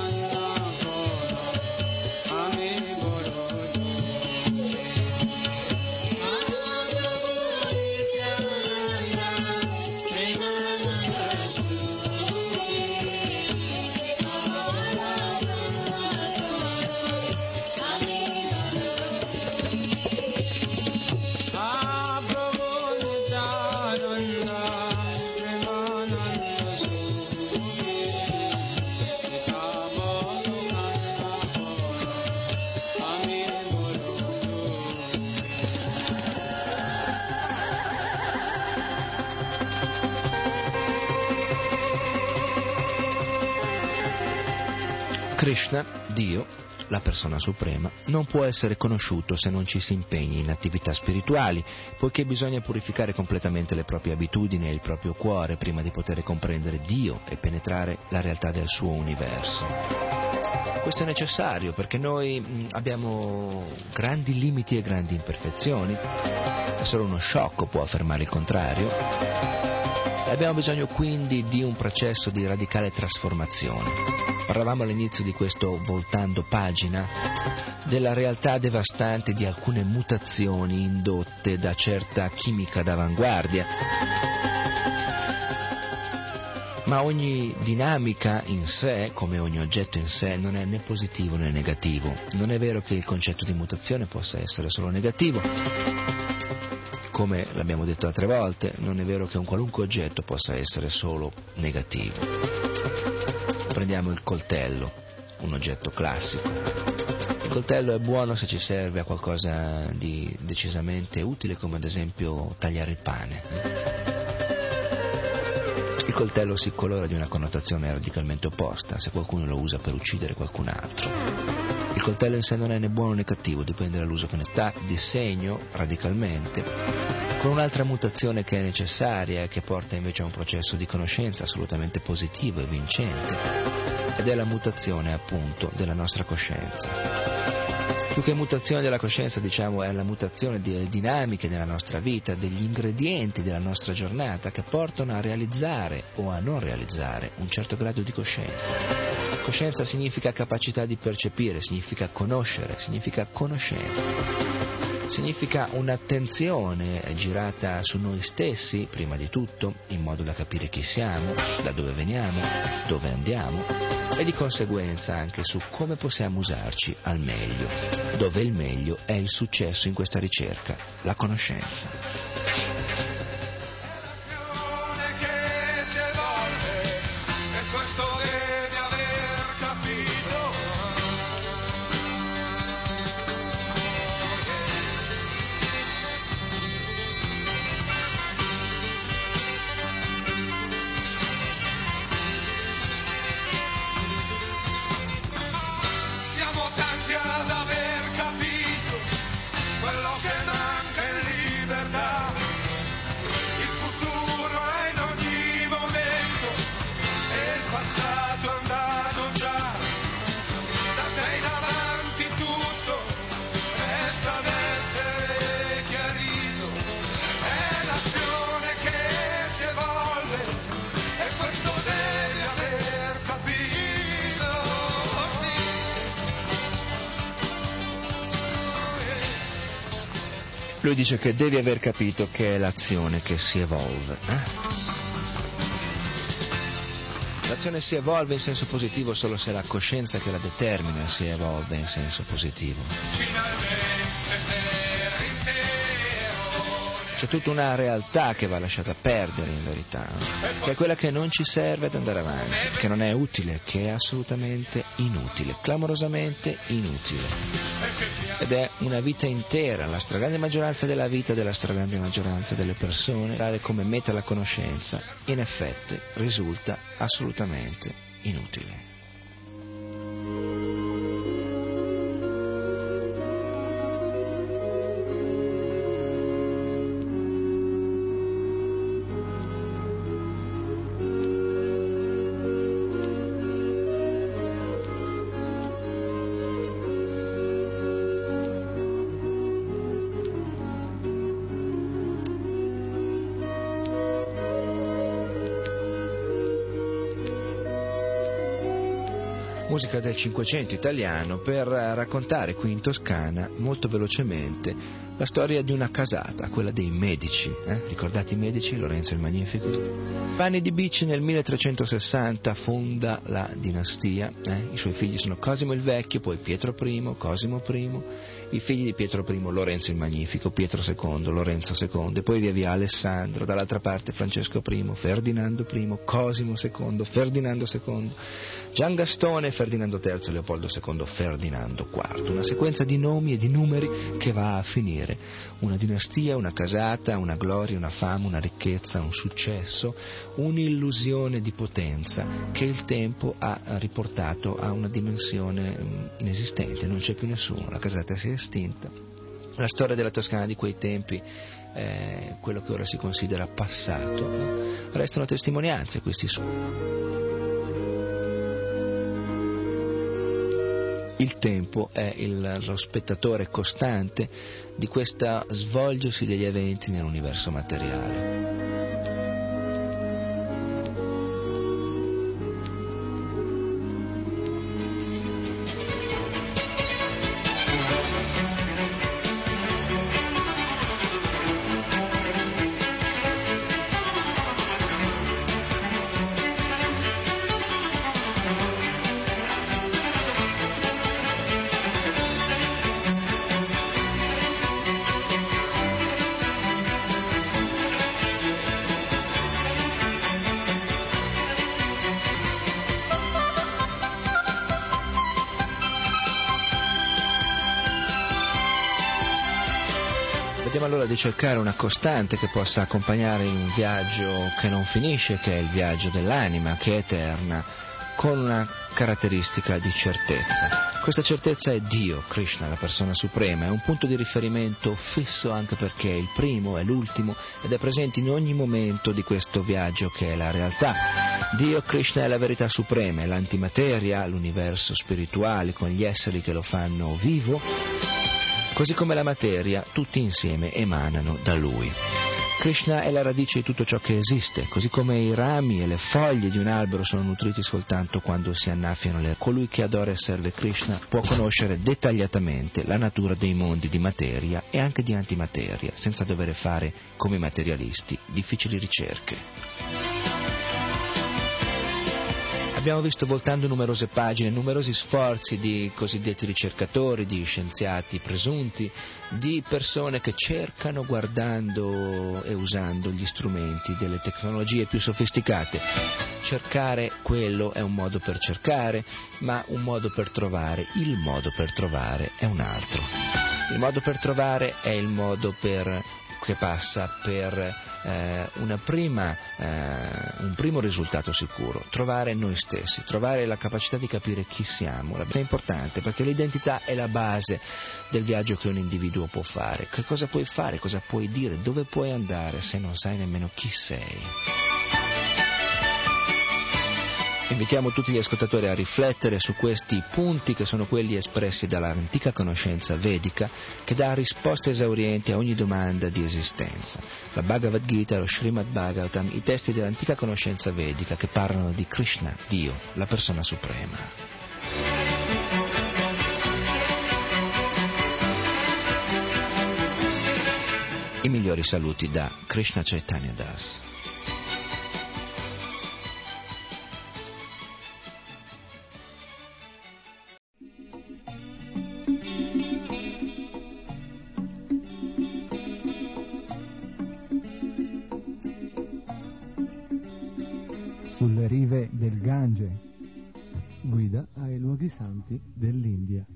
Speaker 3: Krishna, Dio, la persona suprema, non può essere conosciuto se non ci si impegni in attività spirituali, poiché bisogna purificare completamente le proprie abitudini e il proprio cuore prima di poter comprendere Dio e penetrare la realtà del suo universo. Questo è necessario perché noi mh, abbiamo grandi limiti e grandi imperfezioni, solo uno sciocco può affermare il contrario. Abbiamo bisogno quindi di un processo di radicale trasformazione. Parlavamo all'inizio di questo voltando pagina della realtà devastante di alcune mutazioni indotte da certa chimica d'avanguardia. Ma ogni dinamica in sé, come ogni oggetto in sé, non è né positivo né negativo. Non è vero che il concetto di mutazione possa essere solo negativo. Come l'abbiamo detto altre volte, non è vero che un qualunque oggetto possa essere solo negativo. Prendiamo il coltello, un oggetto classico. Il coltello è buono se ci serve a qualcosa di decisamente utile, come ad esempio tagliare il pane. Coltello si colora di una connotazione radicalmente opposta se qualcuno lo usa per uccidere qualcun altro. Il coltello in sé non è né buono né cattivo, dipende dall'uso che ne dà di segno radicalmente, con un'altra mutazione che è necessaria e che porta invece a un processo di conoscenza assolutamente positivo e vincente, ed è la mutazione appunto della nostra coscienza. Più che mutazione della coscienza, diciamo, è la mutazione delle dinamiche della nostra vita, degli ingredienti della nostra giornata che portano a realizzare o a non realizzare un certo grado di coscienza. Coscienza significa capacità di percepire, significa conoscere, significa conoscenza significa un'attenzione girata su noi stessi, prima di tutto, in modo da capire chi siamo, da dove veniamo, dove andiamo e di conseguenza anche su come possiamo usarci al meglio, dove il meglio è il successo in questa ricerca, la conoscenza. Dice che devi aver capito che è l'azione che si evolve. eh? L'azione si evolve in senso positivo solo se la coscienza che la determina si evolve in senso positivo. C'è tutta una realtà che va lasciata perdere in verità, eh? che è quella che non ci serve ad andare avanti, che non è utile, che è assolutamente inutile, clamorosamente inutile. Ed è una vita intera, la stragrande maggioranza della vita della stragrande maggioranza delle persone, dare come meta la conoscenza, in effetti risulta assolutamente inutile. Musica del Cinquecento italiano per raccontare qui in Toscana molto velocemente la storia di una casata, quella dei Medici. eh? Ricordate i Medici? Lorenzo il Magnifico? Vanni di Bici nel 1360 fonda la dinastia, eh? i suoi figli sono Cosimo il Vecchio, poi Pietro I, Cosimo I, i figli di Pietro I, Lorenzo il Magnifico, Pietro II, Lorenzo II, e poi via via Alessandro, dall'altra parte Francesco I, Ferdinando I, Cosimo II, Ferdinando II, Gian Gastone, Ferdinando III, Leopoldo II, Ferdinando IV. Una sequenza di nomi e di numeri che va a finire. Una dinastia, una casata, una gloria, una fama, una ricchezza, un successo, un'illusione di potenza che il tempo ha riportato a una dimensione mm, inesistente, non c'è più nessuno, la casata si è estinta. La storia della Toscana di quei tempi è quello che ora si considera passato. Restano testimonianze questi su. Il tempo è il- lo spettatore costante di questo svolgersi degli eventi nell'universo materiale. Allora di cercare una costante che possa accompagnare in un viaggio che non finisce, che è il viaggio dell'anima, che è eterna, con una caratteristica di certezza. Questa certezza è Dio, Krishna, la persona suprema, è un punto di riferimento fisso anche perché è il primo, è l'ultimo ed è presente in ogni momento di questo viaggio che è la realtà. Dio, Krishna è la verità suprema, è l'antimateria, l'universo spirituale con gli esseri che lo fanno vivo Così come la materia, tutti insieme emanano da lui. Krishna è la radice di tutto ciò che esiste, così come i rami e le foglie di un albero sono nutriti soltanto quando si annaffiano le... Colui che adora e serve Krishna può conoscere dettagliatamente la natura dei mondi di materia e anche di antimateria, senza dover fare, come i materialisti, difficili ricerche. Abbiamo visto voltando numerose pagine, numerosi sforzi di cosiddetti ricercatori, di scienziati presunti, di persone che cercano guardando e usando gli strumenti delle tecnologie più sofisticate. Cercare quello è un modo per cercare, ma un modo per trovare, il modo per trovare è un altro. Il modo per trovare è il modo per che passa per eh, prima, eh, un primo risultato sicuro, trovare noi stessi, trovare la capacità di capire chi siamo. È importante perché l'identità è la base del viaggio che un individuo può fare. Che cosa puoi fare, cosa puoi dire, dove puoi andare se non sai nemmeno chi sei. Invitiamo tutti gli ascoltatori a riflettere su questi punti che sono quelli espressi dall'antica conoscenza vedica che dà risposte esaurienti a ogni domanda di esistenza. La Bhagavad Gita, lo Srimad Bhagavatam, i testi dell'antica conoscenza vedica che parlano di Krishna, Dio, la persona suprema. I migliori saluti da Krishna Chaitanya Das.
Speaker 6: Santi dell'India.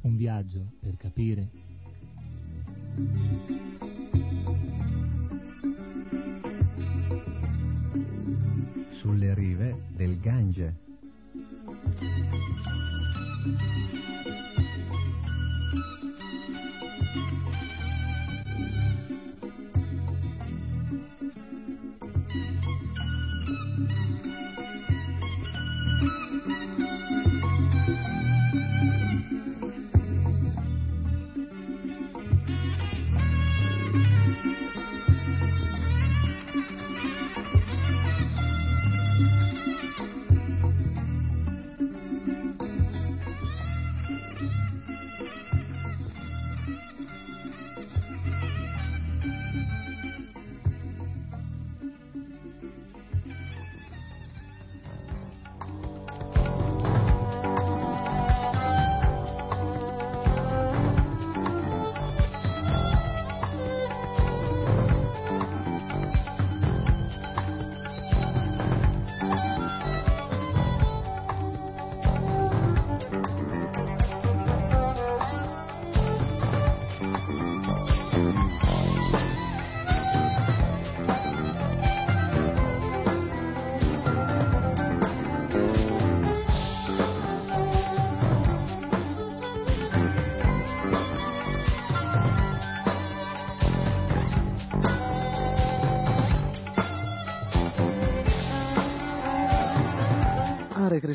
Speaker 6: Un viaggio per capire.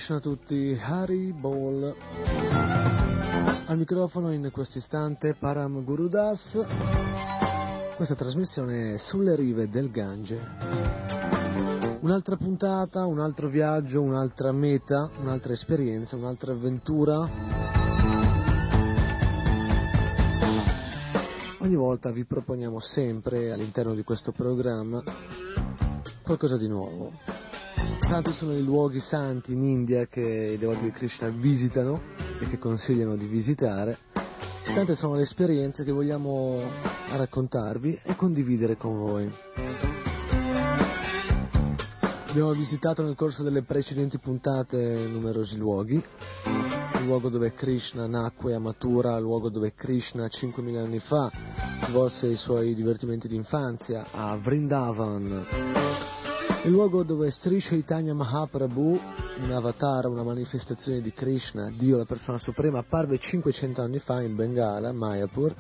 Speaker 6: Krishna a tutti, Hari Bol. Al microfono in questo istante Param Gurudas. Questa trasmissione è sulle rive del Gange. Un'altra puntata, un altro viaggio, un'altra meta, un'altra esperienza, un'altra avventura. Ogni volta vi proponiamo sempre all'interno di questo programma qualcosa di nuovo Tanti sono i luoghi santi in India che i devoti di Krishna visitano e che consigliano di visitare. Tante sono le esperienze che vogliamo raccontarvi e condividere con voi. Abbiamo visitato nel corso delle precedenti puntate numerosi luoghi, il luogo dove Krishna nacque a Mathura, il luogo dove Krishna 5.000 anni fa svolse i suoi divertimenti di infanzia a Vrindavan, il luogo dove Sri Chaitanya Mahaprabhu, un avatar, una manifestazione di Krishna, Dio la persona suprema, apparve 500 anni fa in Bengala, Mayapur.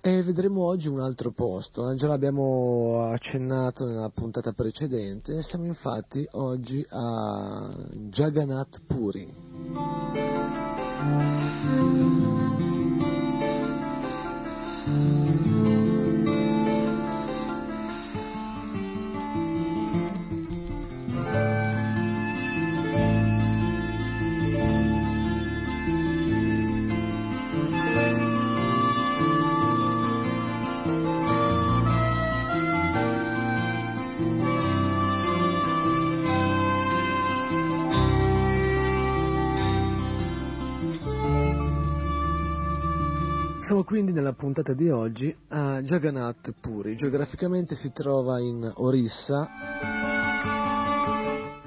Speaker 6: E vedremo oggi un altro posto, già l'abbiamo accennato nella puntata precedente, siamo infatti oggi a Jagannath Puri. Quindi nella puntata di oggi a Jagannath Puri. Geograficamente si trova in Orissa,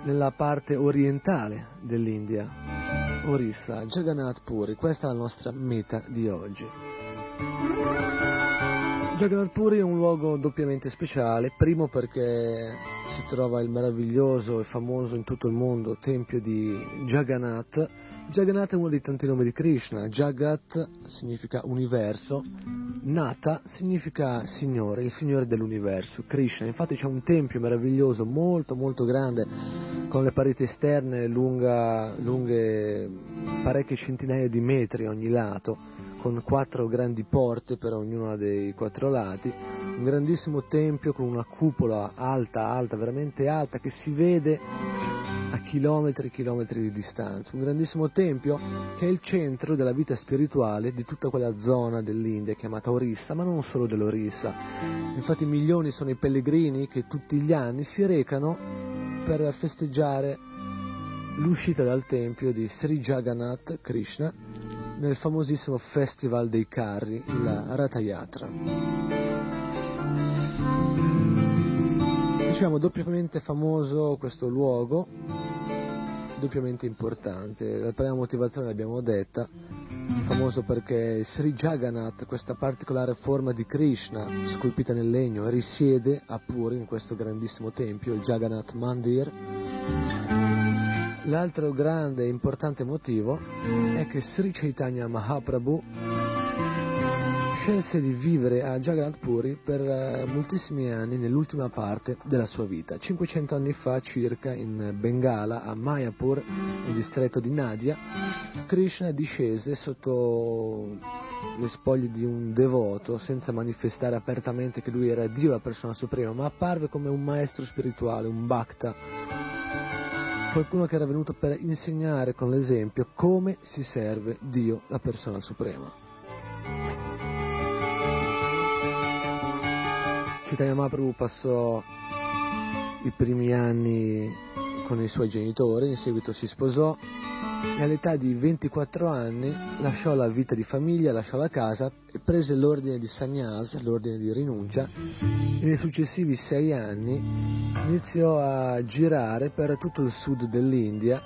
Speaker 6: nella parte orientale dell'India. Orissa, Jagannath Puri, questa è la nostra meta di oggi. Jagannath Puri è un luogo doppiamente speciale, primo perché si trova il meraviglioso e famoso in tutto il mondo tempio di Jagannath, Jagannath è uno dei tanti nomi di Krishna. Jagat significa universo, Nata significa Signore, il Signore dell'universo, Krishna. Infatti c'è un tempio meraviglioso, molto molto grande, con le pareti esterne lunga, lunghe parecchie centinaia di metri ogni lato, con quattro grandi porte per ognuna dei quattro lati. Un grandissimo tempio con una cupola alta, alta, veramente alta, che si vede chilometri e chilometri di distanza, un grandissimo tempio che è il centro della vita spirituale di tutta quella zona dell'India chiamata Orissa, ma non solo dell'Orissa. Infatti milioni sono i pellegrini che tutti gli anni si recano per festeggiare l'uscita dal tempio di Sri Jagannath Krishna nel famosissimo festival dei carri, il Ratha Diciamo doppiamente famoso questo luogo, doppiamente importante. La prima motivazione l'abbiamo detta, famoso perché Sri Jagannath, questa particolare forma di Krishna scolpita nel legno, risiede a Puri in questo grandissimo tempio, il Jagannath Mandir. L'altro grande e importante motivo è che Sri Chaitanya Mahaprabhu scelse di vivere a Jagannath Puri per uh, moltissimi anni nell'ultima parte della sua vita. 500 anni fa circa in Bengala, a Mayapur, nel distretto di Nadia, Krishna discese sotto le spoglie di un devoto senza manifestare apertamente che lui era Dio la persona suprema, ma apparve come un maestro spirituale, un bhakta, qualcuno che era venuto per insegnare con l'esempio come si serve Dio la persona suprema. Chaitanya Mahaprabhu passò i primi anni con i suoi genitori, in seguito si sposò e all'età di 24 anni lasciò la vita di famiglia, lasciò la casa e prese l'ordine di sannyas, l'ordine di rinuncia e nei successivi sei anni iniziò a girare per tutto il sud dell'India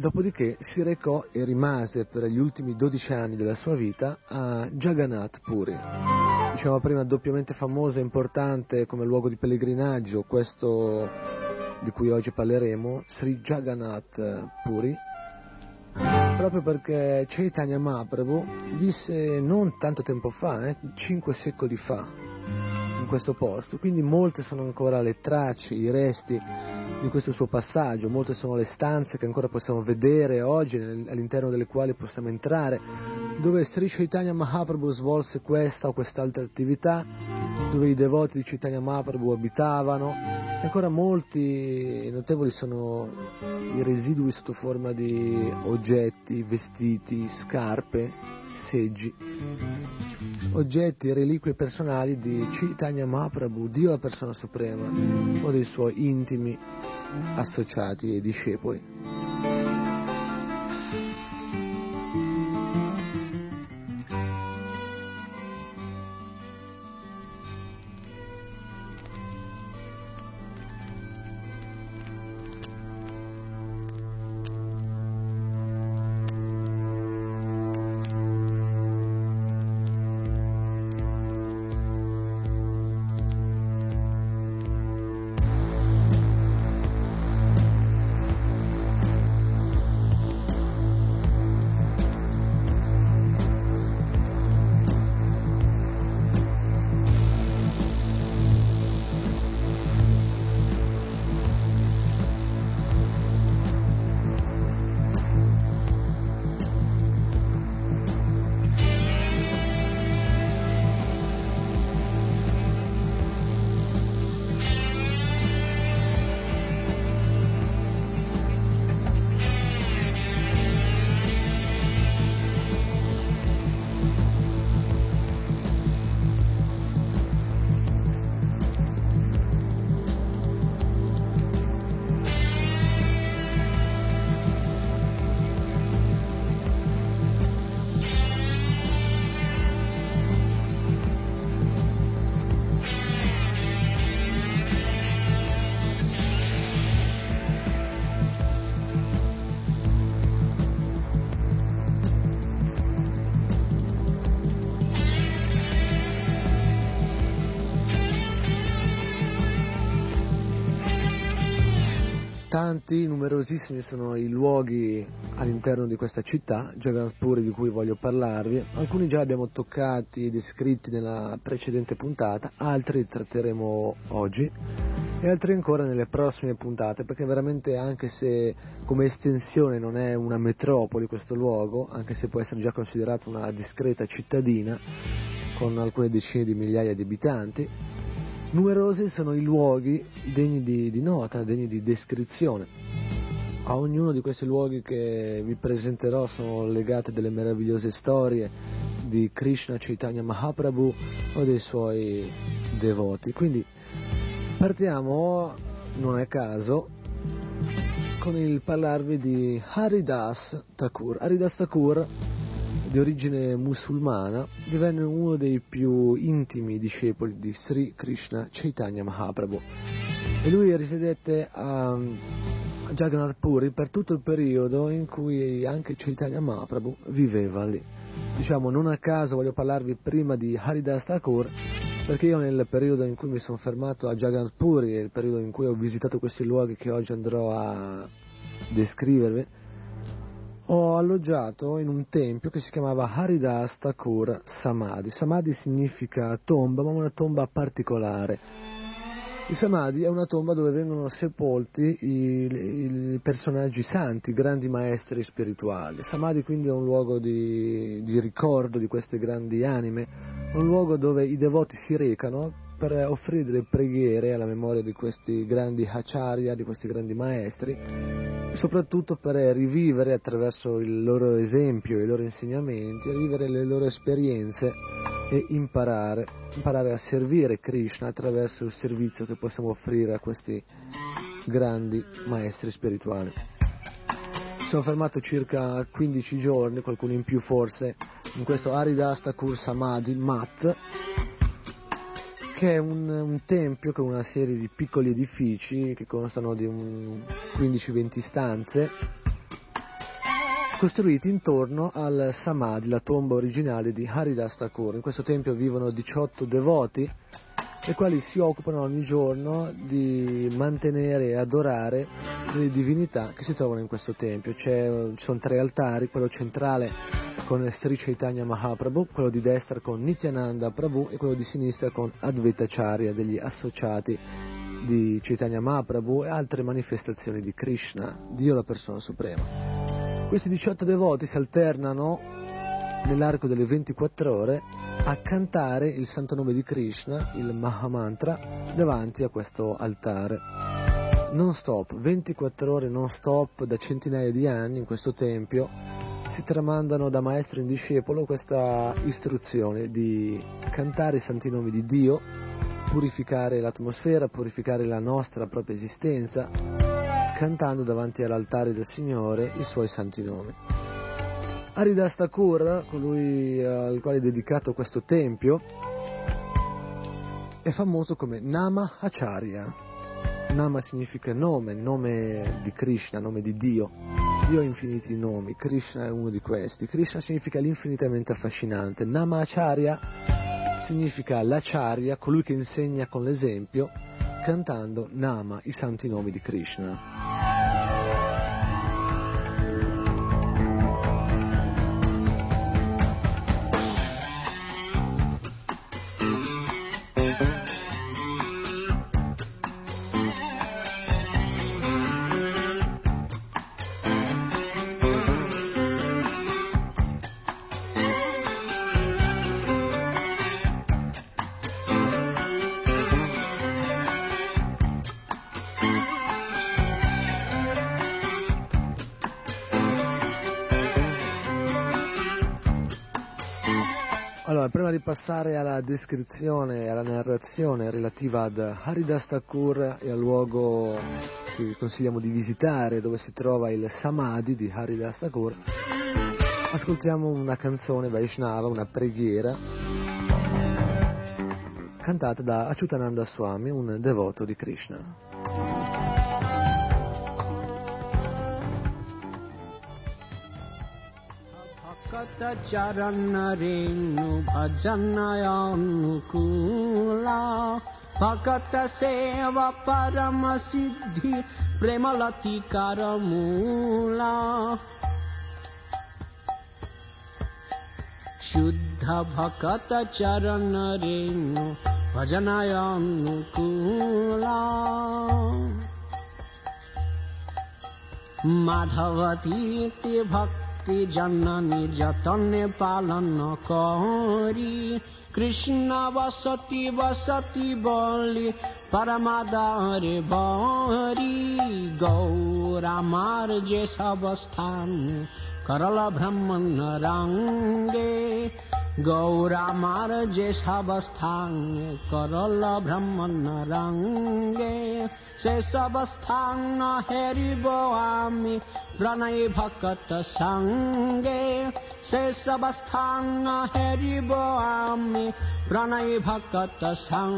Speaker 6: Dopodiché si recò e rimase per gli ultimi 12 anni della sua vita a Jagannath Puri. Diciamo prima doppiamente famoso e importante come luogo di pellegrinaggio, questo di cui oggi parleremo, Sri Jagannath Puri, proprio perché Chaitanya Mahaprabhu visse non tanto tempo fa, eh, cinque secoli fa, in questo posto, quindi molte sono ancora le tracce, i resti di questo suo passaggio, molte sono le stanze che ancora possiamo vedere oggi, all'interno delle quali possiamo entrare, dove Sri Chaitanya Mahaprabhu svolse questa o quest'altra attività, dove i devoti di Chaitanya Mahaprabhu abitavano, e ancora molti notevoli sono i residui sotto forma di oggetti, vestiti, scarpe, seggi, oggetti e reliquie personali di Chaitanya Mahaprabhu, Dio la persona suprema, o dei suoi intimi associati e discepoli. Tanti, numerosissimi sono i luoghi all'interno di questa città, Jagannath di cui voglio parlarvi. Alcuni già abbiamo toccati e descritti nella precedente puntata, altri tratteremo oggi e altri ancora nelle prossime puntate, perché veramente anche se come estensione non è una metropoli questo luogo, anche se può essere già considerato una discreta cittadina con alcune decine di migliaia di abitanti, Numerosi sono i luoghi degni di, di, nota, degni di descrizione. A ognuno di questi luoghi che vi presenterò sono legate delle meravigliose storie di Krishna Chaitanya Mahaprabhu o dei suoi devoti. Quindi partiamo, non è caso, con il parlarvi di Haridas Thakur. Haridas Thakur di origine musulmana, divenne uno dei più intimi discepoli di Sri Krishna Chaitanya Mahaprabhu e lui risiedette a Jagannath Puri per tutto il periodo in cui anche Chaitanya Mahaprabhu viveva lì. Diciamo, non a caso voglio parlarvi prima di Haridas Thakur perché io nel periodo in cui mi sono fermato a Jagannath Puri, il periodo in cui ho visitato questi luoghi che oggi andrò a descrivervi, ho alloggiato in un tempio che si chiamava Haridas Thakur Samadhi. Samadhi significa tomba, ma una tomba particolare. Il Samadhi è una tomba dove vengono sepolti i, i personaggi santi, i grandi maestri spirituali. Samadhi quindi è un luogo di, di ricordo di queste grandi anime, un luogo dove i devoti si recano per offrire delle preghiere alla memoria di questi grandi acharya, di questi grandi maestri, e soprattutto per rivivere attraverso il loro esempio, i loro insegnamenti, rivivere le loro esperienze e imparare, imparare a servire Krishna attraverso il servizio che possiamo offrire a questi grandi maestri spirituali. Sono fermato circa 15 giorni, qualcuno in più forse, in questo Aridasta Kur Samadhi Mat, che è un, un, tempio con una serie di piccoli edifici che constano di 15-20 stanze costruiti intorno al Samadhi, la tomba originale di Haridas Thakur. In questo tempio vivono 18 devoti, i quali si occupano ogni giorno di mantenere e adorare le divinità che si trovano in questo tempio. C'è, ci sono tre altari, quello centrale con Sri Chaitanya Mahaprabhu, quello di destra con Nityananda Prabhu e quello di sinistra con Advaita Charya degli associati di Chaitanya Mahaprabhu e altre manifestazioni di Krishna, Dio la persona suprema. Questi 18 devoti si alternano nell'arco delle 24 ore a cantare il santo nome di Krishna, il Mahamantra, davanti a questo altare. Non stop, 24 ore non stop da centinaia di anni in questo tempio si tramandano da maestro in discepolo questa istruzione di cantare i santi nomi di Dio, purificare l'atmosfera, purificare la nostra propria esistenza, cantando davanti all'altare del Signore i suoi santi nomi. Haridas Thakur, colui al quale è dedicato questo tempio, è famoso come Nama Acharya. Nama significa nome, nome di Krishna, nome di Dio. Dio ha infiniti nomi, Krishna è uno di questi. Krishna significa l'infinitamente affascinante. Namacharya significa l'acharya, colui che insegna con l'esempio, cantando Nama, i santi nomi di Krishna. Passare alla descrizione e alla narrazione relativa ad Haridas Thakur e al luogo che vi consigliamo di visitare, dove si trova il Samadhi di Haridas Thakur, ascoltiamo una canzone Vaishnava, una preghiera, cantata da Achyutananda Swami, un devoto di Krishna. चरण ऋणु भजनयन् कूला
Speaker 7: भकत सेव परमसिद्धि प्रेमलतिकर मूला शुद्ध भकत चरण ऋणु भजनयं माधवतीति भक्त জননী যতনে পালন করি। কৃষ্ণ বসতি বসতি বলি পরমাদার বরি গৌরামার যে সব স্থান स्थान करल ब्रह्मण रंगे गौरा मार जे सब स्थान करल ब्रह्मण रंगे से सब स्थान हेरिब आमी प्रणय भक्त संगे से सब स्थान हेरिब आमी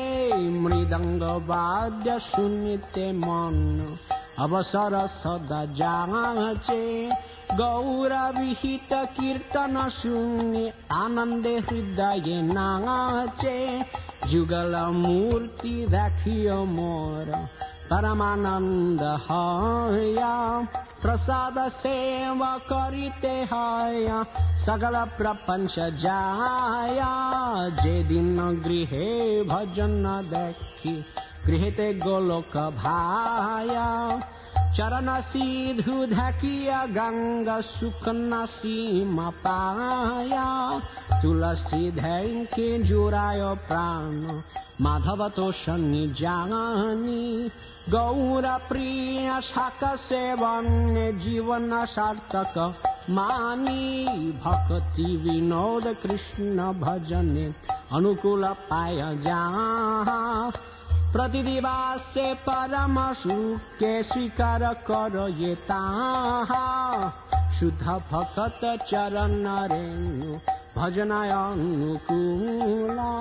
Speaker 7: प्रणय भक्त संगे मृदंग वाद्य सुनिते मन अवसर सदा जाचे गौरा विहित कीर्तन शून्य आनंदे हृदय नाचे जुगल मूर्ति राखियो मोर परमानंद हया प्रसाद सेवा करिते हया सकल प्रपंच जाया जे दिन गृहे भजन देखी गृहते गोलोक भाया चरण सिधु ढकिया गंगा सुख नसीम पाया तुलसी धैके जुराय प्राण माधव तो शनि जानी गौर प्रिय शाक सेवन जीवन सार्थक मानी भक्ति विनोद कृष्ण भजने अनुकूल पाय जा प्रतिदिवासे परमसू के स्वीकर करोताः शुद्ध भकत चरण रेणु भजनाय अनुकूला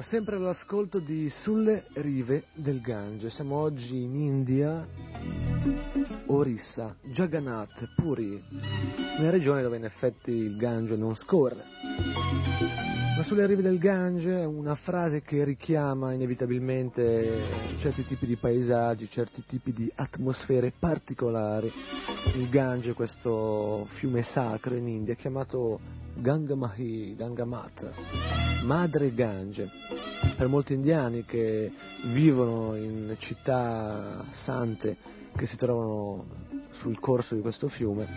Speaker 6: Allora, sempre all'ascolto di Sulle rive del Gange. Siamo oggi in India, Orissa, Jagannath, Puri, nella regione dove in effetti il Gange non scorre. Ma sulle rive del Gange è una frase che richiama inevitabilmente certi tipi di paesaggi, certi tipi di atmosfere particolari. Il Gange, questo fiume sacro in India, chiamato Gangamahi, Gangamata, madre Gange. Per molti indiani che vivono in città sante che si trovano sul corso di questo fiume,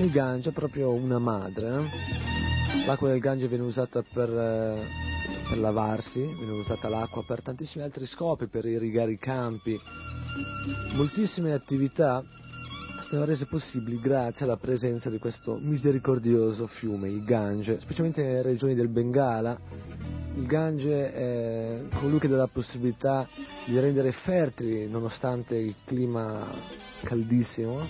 Speaker 6: il Gange è proprio una madre. eh? L'acqua del Gange viene usata per, eh, per lavarsi, viene usata l'acqua per tantissimi altri scopi, per irrigare i campi. Moltissime attività sono rese possibili grazie alla presenza di questo misericordioso fiume, il Gange, specialmente nelle regioni del Bengala. Il Gange è colui che dà la possibilità di rendere fertili, nonostante il clima caldissimo,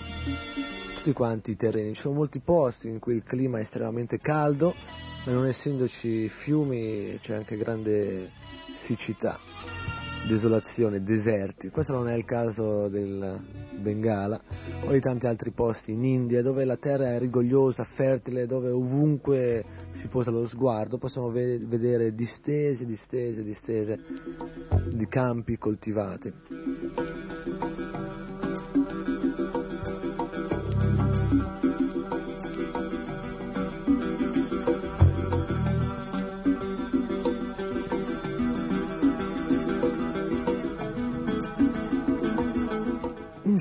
Speaker 6: tutti quanti i terreni. Ci sono molti posti in cui il clima è estremamente caldo, ma non essendoci fiumi c'è anche grande siccità, desolazione, deserti. Questo non è il caso del Bengala o di tanti altri posti in India dove la terra è rigogliosa, fertile, dove ovunque si posa lo sguardo possiamo ve- vedere distese, distese, distese di campi coltivati.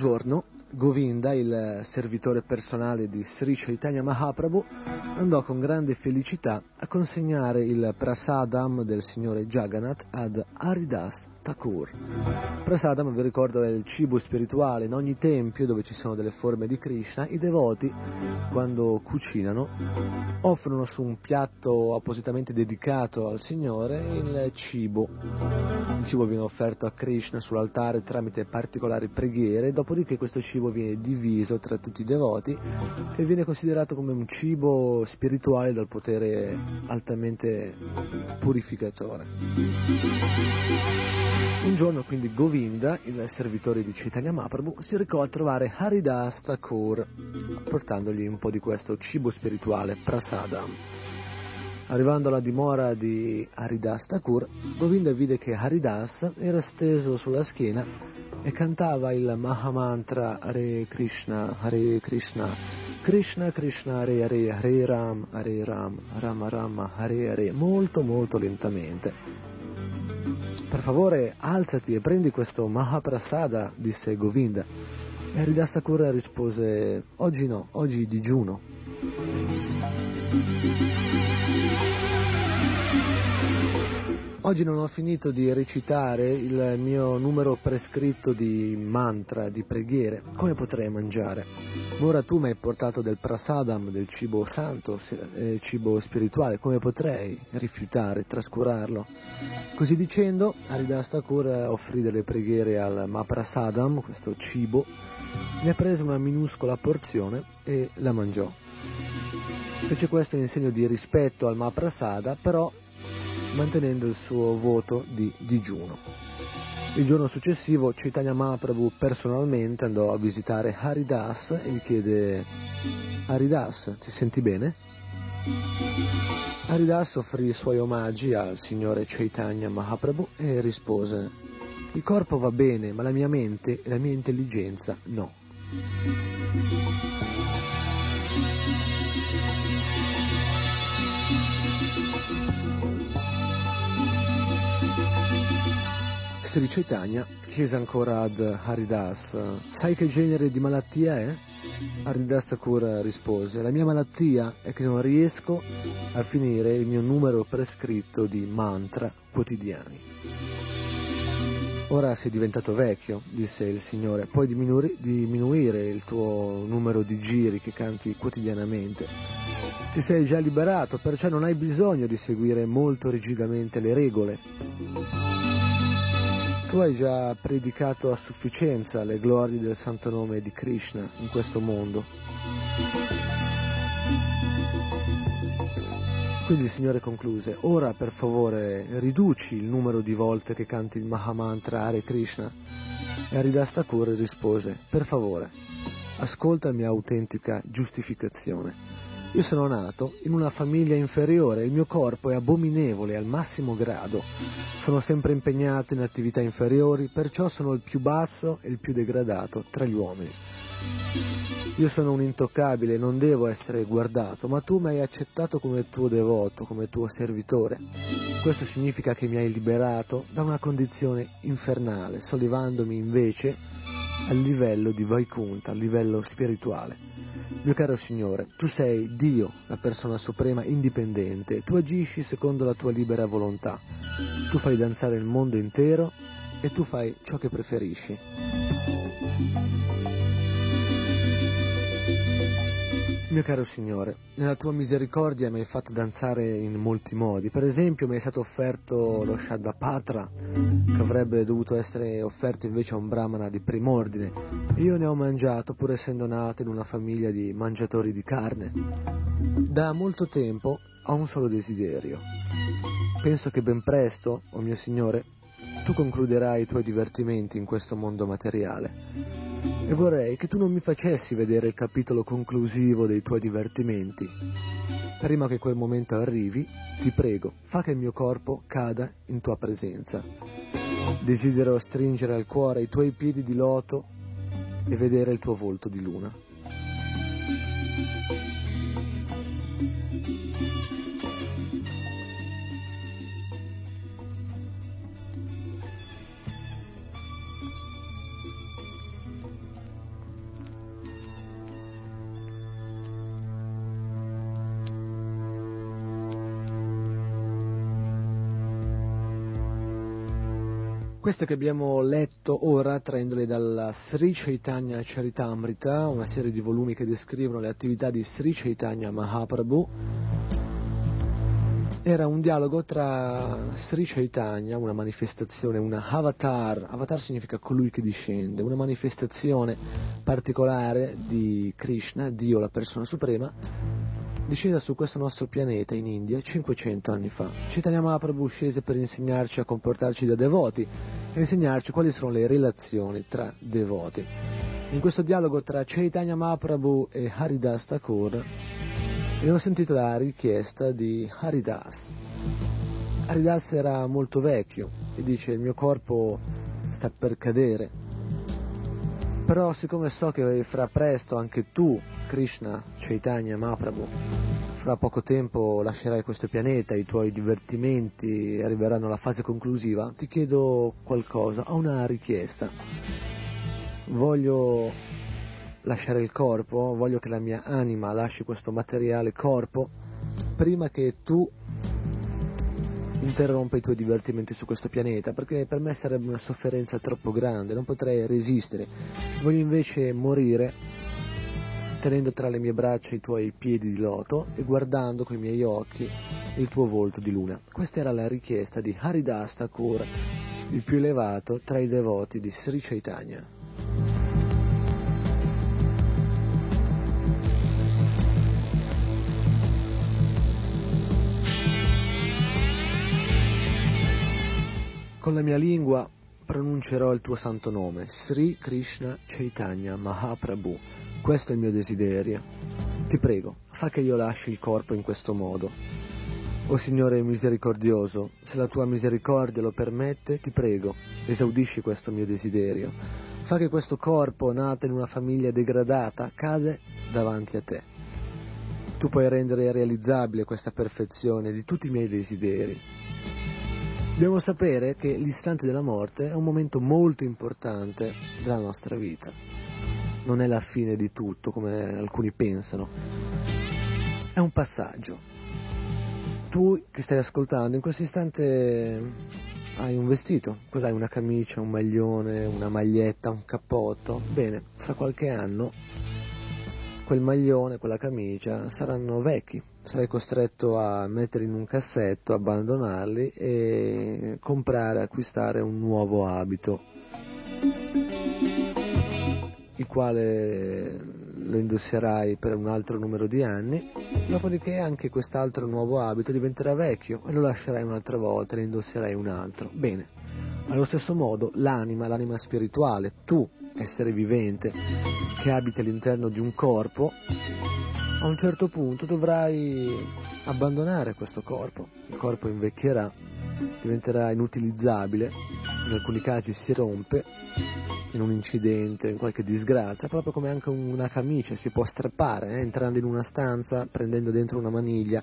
Speaker 6: Giorno Govinda il servitore personale di Sri Chaitanya Mahaprabhu, andò con grande felicità a consegnare il prasadam del signore Jagannath ad Haridas Thakur. Prasadam, vi ricordo, è il cibo spirituale. In ogni tempio dove ci sono delle forme di Krishna, i devoti, quando cucinano, offrono su un piatto appositamente dedicato al Signore il cibo. Il cibo viene offerto a Krishna sull'altare tramite particolari preghiere, dopodiché questo cibo viene diviso tra tutti i devoti e viene considerato come un cibo spirituale dal potere altamente purificatore. Un giorno quindi Govinda, il servitore di Chaitanya Mahaprabhu, si recò a trovare Haridas Thakur, portandogli un po' di questo cibo spirituale, prasadam. Arrivando alla dimora di Haridas Thakur, Govinda vide che Haridas era steso sulla schiena e cantava il Mahamantra Hare Krishna, Hare Krishna, Krishna Krishna Hare Hare, Hare Ram, Hare Ram, Rama Rama, Hare Hare, molto molto lentamente. Per favore alzati e prendi questo Mahaprasada, disse Govinda. E Haridas Thakur rispose, oggi no, oggi digiuno. Oggi non ho finito di recitare il mio numero prescritto di mantra, di preghiere. Come potrei mangiare? Ora tu mi hai portato del prasadam, del cibo santo, eh, cibo spirituale. Come potrei rifiutare, trascurarlo? Così dicendo, Haridas Thakur offrì delle preghiere al Maprasadam, questo cibo, ne prese una minuscola porzione e la mangiò. Fece questo in segno di rispetto al Maprasada, però mantenendo il suo voto di digiuno. Il giorno successivo Chaitanya Mahaprabhu personalmente andò a visitare Haridas e gli chiede Haridas, ti senti bene? Haridas offrì i suoi omaggi al signore Chaitanya Mahaprabhu e rispose Il corpo va bene, ma la mia mente e la mia intelligenza no. Sri Chaitanya chiese ancora ad Haridas, sai che genere di malattia è? Haridas Thakur rispose, la mia malattia è che non riesco a finire il mio numero prescritto di mantra quotidiani. Ora sei diventato vecchio, disse il Signore, puoi diminuire, diminuire il tuo numero di giri che canti quotidianamente. Ti sei già liberato, perciò non hai bisogno di seguire molto rigidamente le regole. Tu hai già predicato a sufficienza le glorie del santo nome di Krishna in questo mondo. Quindi il Signore concluse, ora per favore riduci il numero di volte che canti il Mahamantra Hare Krishna. E Haridas Thakur rispose, per favore, ascolta la mia autentica giustificazione. Io sono nato in una famiglia inferiore, il mio corpo è abominevole al massimo grado. Sono sempre impegnato in attività inferiori, perciò sono il più basso e il più degradato tra gli uomini. Io sono un intoccabile, non devo essere guardato, ma tu mi hai accettato come tuo devoto, come tuo servitore. Questo significa che mi hai liberato da una condizione infernale, sollevandomi invece al livello di Vaikunta, al livello spirituale. Mio caro Signore, tu sei Dio, la persona suprema indipendente, tu agisci secondo la tua libera volontà, tu fai danzare il mondo intero e tu fai ciò che preferisci. Mio caro Signore, nella tua misericordia mi hai fatto danzare in molti modi. Per esempio mi è stato offerto lo Shaddapatra, che avrebbe dovuto essere offerto invece a un brahmana di prim'ordine. Io ne ho mangiato, pur essendo nato in una famiglia di mangiatori di carne. Da molto tempo ho un solo desiderio. Penso che ben presto, o oh mio Signore, tu concluderai i tuoi divertimenti in questo mondo materiale e vorrei che tu non mi facessi vedere il capitolo conclusivo dei tuoi divertimenti. Prima che quel momento arrivi, ti prego, fa che il mio corpo cada in tua presenza. Desidero stringere al cuore i tuoi piedi di loto e vedere il tuo volto di luna. Queste che abbiamo letto ora, traendole dalla Sri Chaitanya Charitamrita, una serie di volumi che descrivono le attività di Sri Chaitanya Mahaprabhu, era un dialogo tra Sri Chaitanya, una manifestazione, una avatar, avatar significa colui che discende, una manifestazione particolare di Krishna, Dio la persona suprema, discesa su questo nostro pianeta in India 500 anni fa. Chaitanya Mahaprabhu scese per insegnarci a comportarci da devoti e insegnarci quali sono le relazioni tra devoti. In questo dialogo tra Chaitanya Mahaprabhu e Haridas Thakur abbiamo sentito la richiesta di Haridas. Haridas era molto vecchio e dice il mio corpo sta per cadere, però siccome so che fra presto anche tu, Krishna, Chaitanya Mahaprabhu, fra poco tempo lascerai questo pianeta, i tuoi divertimenti arriveranno alla fase conclusiva, ti chiedo qualcosa, ho una richiesta. Voglio lasciare il corpo, voglio che la mia anima lasci questo materiale corpo prima che tu interrompa i tuoi divertimenti su questo pianeta, perché per me sarebbe una sofferenza troppo grande, non potrei resistere. Voglio invece morire tenendo tra le mie braccia i tuoi piedi di loto e guardando con i miei occhi il tuo volto di luna. Questa era la richiesta di Haridas Thakur, il più elevato tra i devoti di Sri Chaitanya. Con la mia lingua pronuncerò il tuo santo nome, Sri Krishna Chaitanya Mahaprabhu. Questo è il mio desiderio. Ti prego, fa che io lasci il corpo in questo modo. O Signore misericordioso, se la tua misericordia lo permette, ti prego, esaudisci questo mio desiderio. Fa che questo corpo, nato in una famiglia degradata, cade davanti a te. Tu puoi rendere realizzabile questa perfezione di tutti i miei desideri. Dobbiamo sapere che l'istante della morte è un momento molto importante della nostra vita. Non è la fine di tutto, come alcuni pensano. È un passaggio. Tu che stai ascoltando, in questo istante hai un vestito, cos'hai? Una camicia, un maglione, una maglietta, un cappotto. Bene, fra qualche anno quel maglione, quella camicia saranno vecchi, sarai costretto a metterli in un cassetto, abbandonarli e comprare, acquistare un nuovo abito, il quale lo indosserai per un altro numero di anni, dopodiché anche quest'altro nuovo abito diventerà vecchio e lo lascerai un'altra volta e ne indosserai un altro. Bene, allo stesso modo l'anima, l'anima spirituale, tu, essere vivente, che abiti all'interno di un corpo, a un certo punto dovrai abbandonare questo corpo. Il corpo invecchierà, diventerà inutilizzabile, in alcuni casi si rompe in un incidente, in qualche disgrazia, proprio come anche una camicia si può strappare, eh? entrando in una stanza, prendendo dentro una maniglia,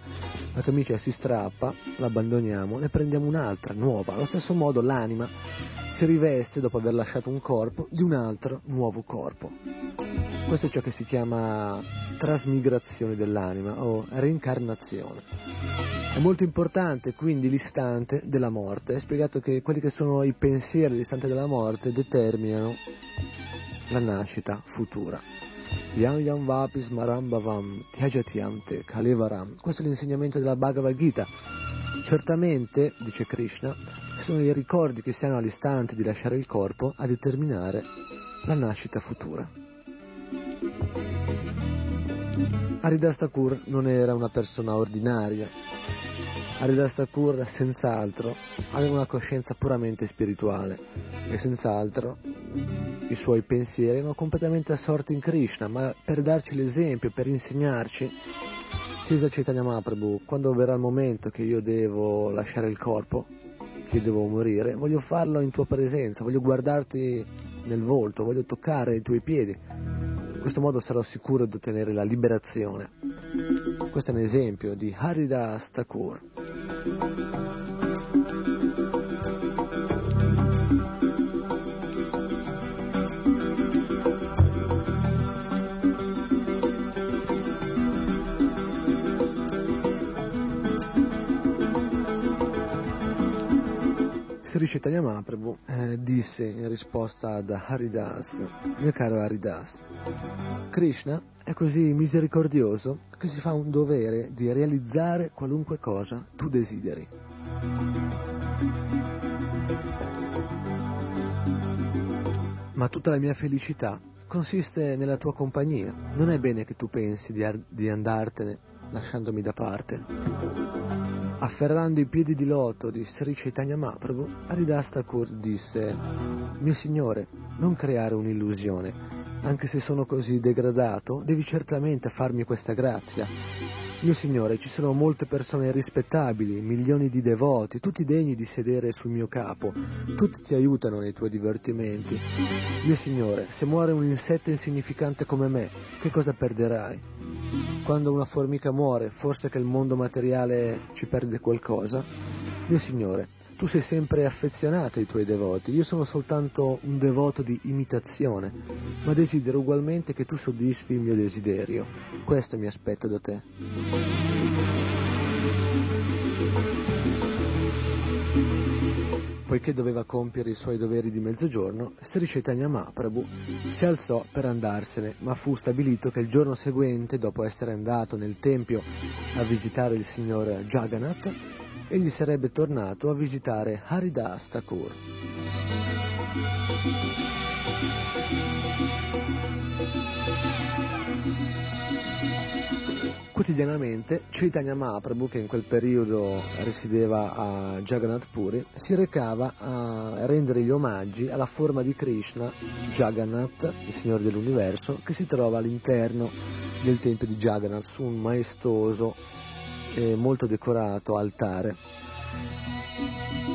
Speaker 6: la camicia si strappa, l'abbandoniamo, ne prendiamo un'altra, nuova. Allo stesso modo l'anima si riveste, dopo aver lasciato un corpo, di un altro nuovo corpo. Questo è ciò che si chiama trasmigrazione dell'anima o reincarnazione. È molto importante quindi l'istante della morte. È spiegato che quelli che sono i pensieri dell'istante della morte determinano la nascita futura. Yam yam vapis marambavam tyajatiante kalevaram. Questo è l'insegnamento della Bhagavad Gita. Certamente, dice Krishna, sono i ricordi che si hanno all'istante di lasciare il corpo a determinare la nascita futura. Haridas Thakur non era una persona ordinaria. Haridas Thakur senz'altro aveva una coscienza puramente spirituale e senz'altro i suoi pensieri erano completamente assorti in Krishna, ma per darci l'esempio, per insegnarci, chiese a Chaitanya Mahaprabhu, quando verrà il momento che io devo lasciare il corpo, che devo morire, voglio farlo in tua presenza, voglio guardarti nel volto, voglio toccare i tuoi piedi, in questo modo sarò sicuro di ottenere la liberazione. Questo è un esempio di Haridas Thakur. Sri Chaitanya Mahaprabhu eh, disse in risposta ad Haridas, mio caro Haridas, Krishna è così misericordioso che si fa un dovere di realizzare qualunque cosa tu desideri. Ma tutta la mia felicità consiste nella tua compagnia. Non è bene che tu pensi di, ar- di andartene lasciandomi da parte. Afferrando i piedi di loto di Sri Chaitanya Mahaprabhu, Haridas disse Mio signore, non creare un'illusione. Anche se sono così degradato, devi certamente farmi questa grazia. Mio signore, ci sono molte persone rispettabili, milioni di devoti, tutti degni di sedere sul mio capo, tutti ti aiutano nei tuoi divertimenti. Mio signore, se muore un insetto insignificante come me, che cosa perderai? Quando una formica muore, forse che il mondo materiale ci perde qualcosa? Mio signore, tu sei sempre affezionato ai tuoi devoti, io sono soltanto un devoto di imitazione, ma desidero ugualmente che tu soddisfi il mio desiderio. Questo mi aspetto da te. Poiché doveva compiere i suoi doveri di mezzogiorno, Sri Chaitanya Mahaprabhu si alzò per andarsene, ma fu stabilito che il giorno seguente, dopo essere andato nel tempio a visitare il signor Jagannath, egli sarebbe tornato a visitare Haridas Thakur. Quotidianamente Chaitanya Mahaprabhu, che in quel periodo risiedeva a Jagannath Puri, si recava a rendere gli omaggi alla forma di Krishna, Jagannath, il Signore dell'Universo, che si trova all'interno del tempio di Jagannath su un maestoso e molto decorato altare.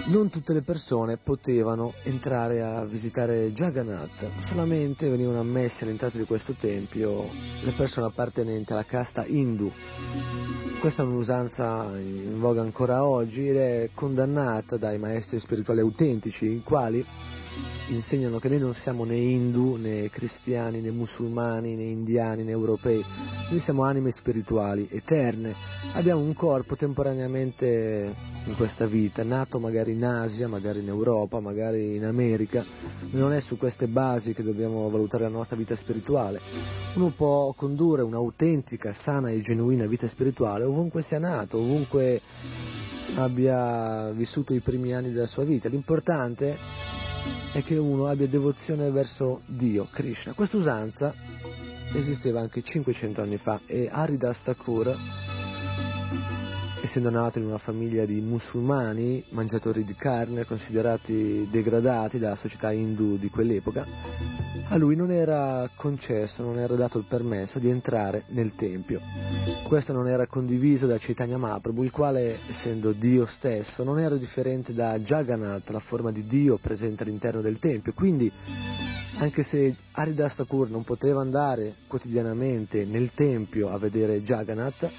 Speaker 6: Non tutte le persone potevano entrare a visitare Jagannath, solamente venivano ammesse all'entrata di questo tempio le persone appartenenti alla casta hindu. Questa è un'usanza in voga ancora oggi ed è condannata dai maestri spirituali autentici, i quali insegnano che noi non siamo né hindu, né cristiani, né musulmani, né indiani, né europei, noi siamo anime spirituali, eterne, abbiamo un corpo temporaneamente in questa vita, nato magari in Asia, magari in Europa, magari in America, non è su queste basi che dobbiamo valutare la nostra vita spirituale. Uno può condurre un'autentica, sana e genuina vita spirituale ovunque sia nato, ovunque abbia vissuto i primi anni della sua vita. L'importante è che uno abbia devozione verso Dio, Krishna. Questa usanza esisteva anche 500 anni fa e Haridas Thakur, essendo nato in una famiglia di musulmani, mangiatori di carne, considerati degradati dalla società hindu di quell'epoca, a lui non era concesso, non era dato il permesso di entrare nel tempio. Questo non era condiviso da Chaitanya Mahaprabhu, il quale, essendo Dio stesso, non era differente da Jagannath, la forma di Dio presente all'interno del tempio. Quindi, anche se Haridas Thakur non poteva andare quotidianamente nel tempio a vedere Jagannath,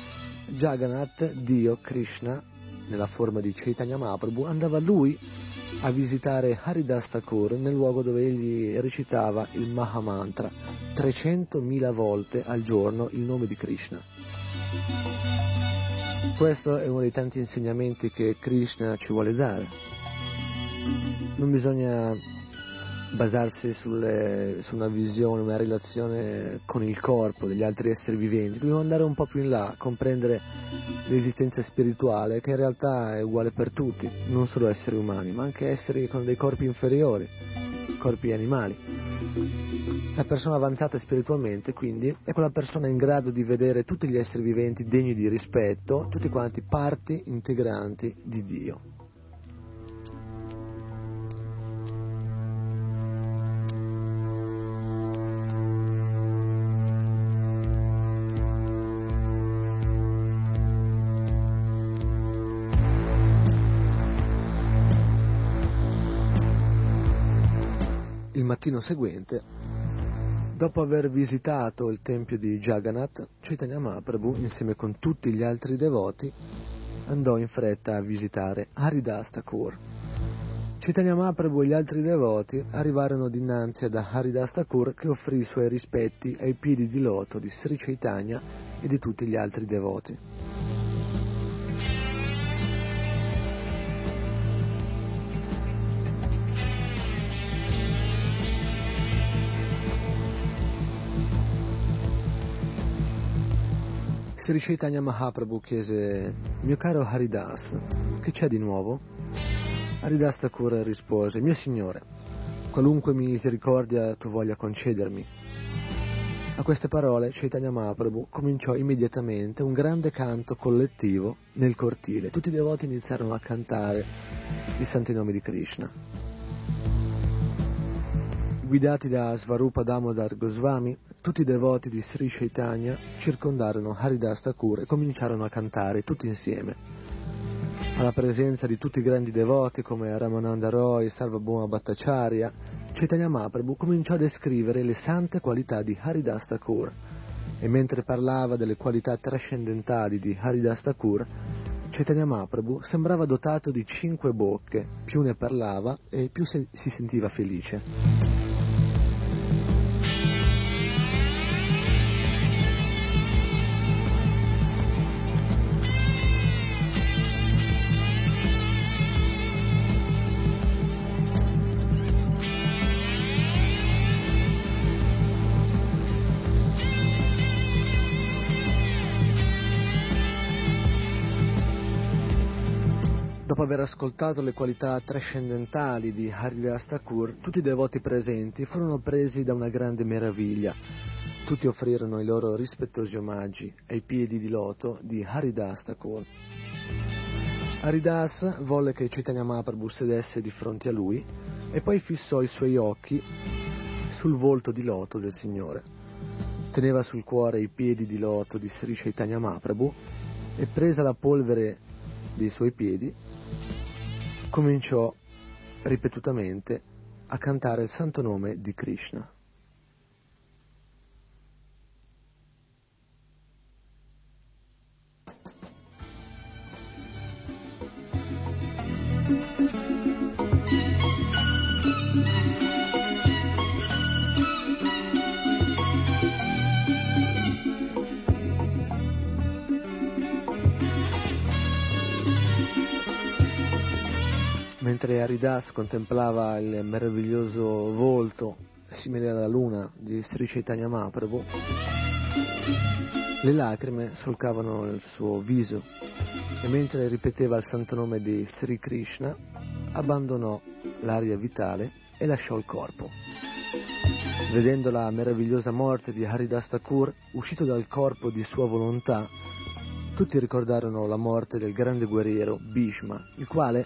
Speaker 6: Jagannath, Dio, Krishna, nella forma di Chaitanya Mahaprabhu, andava lui a visitare Haridas Thakur nel luogo dove egli recitava il Mahamantra 300.000 volte al giorno il nome di Krishna. Questo è uno dei tanti insegnamenti che Krishna ci vuole dare. Non bisogna basarsi sulle, su una visione, una relazione con il corpo degli altri esseri viventi, dobbiamo andare un po' più in là, comprendere l'esistenza spirituale che in realtà è uguale per tutti, non solo esseri umani, ma anche esseri con dei corpi inferiori, corpi animali. La persona avanzata spiritualmente, quindi, è quella persona in grado di vedere tutti gli esseri viventi degni di rispetto, tutti quanti parti integranti di Dio. Mattino seguente, dopo aver visitato il tempio di Jagannath, Chaitanya Mahaprabhu, insieme con tutti gli altri devoti, andò in fretta a visitare Haridas Thakur. Chaitanya Mahaprabhu e gli altri devoti arrivarono dinanzi ad Haridas Thakur che offrì i suoi rispetti ai piedi di loto di Sri Chaitanya e di tutti gli altri devoti. Sri Chaitanya Mahaprabhu chiese, mio caro Haridas, che c'è di nuovo? Haridas Thakur rispose, mio signore, qualunque misericordia tu voglia concedermi. A queste parole Chaitanya Mahaprabhu cominciò immediatamente un grande canto collettivo nel cortile. Tutti i devoti iniziarono a cantare i santi nomi di Krishna. Guidati da Svarupa Damodar Goswami, tutti i devoti di Sri Chaitanya circondarono Haridas Thakur e cominciarono a cantare tutti insieme. Alla presenza di tutti i grandi devoti come Ramananda Roy, Sarvabhauma Bhattacharya, Chaitanya Mahaprabhu cominciò a descrivere le sante qualità di Haridas Thakur e mentre parlava delle qualità trascendentali di Haridas Thakur, Chaitanya Mahaprabhu sembrava dotato di cinque bocche, più ne parlava e più se- si sentiva felice. Aver ascoltato le qualità trascendentali di Haridas Thakur, tutti i devoti presenti furono presi da una grande meraviglia. Tutti offrirono i loro rispettosi omaggi ai piedi di loto di Haridas Thakur. Haridas volle che Chaitanya Mahaprabhu sedesse di fronte a lui e poi fissò i suoi occhi sul volto di loto del Signore. Teneva sul cuore i piedi di loto di Sri Chaitanya Mahaprabhu e presa la polvere dei suoi piedi cominciò ripetutamente a cantare il santo nome di Krishna. Haridas contemplava il meraviglioso volto simile alla luna di Sri Chaitanya Mahaprabhu, le lacrime solcavano il suo viso e mentre ripeteva il santo nome di Sri Krishna abbandonò l'aria vitale e lasciò il corpo. Vedendo la meravigliosa morte di Haridas Thakur, uscito dal corpo di sua volontà, tutti ricordarono la morte del grande guerriero Bhishma, il quale,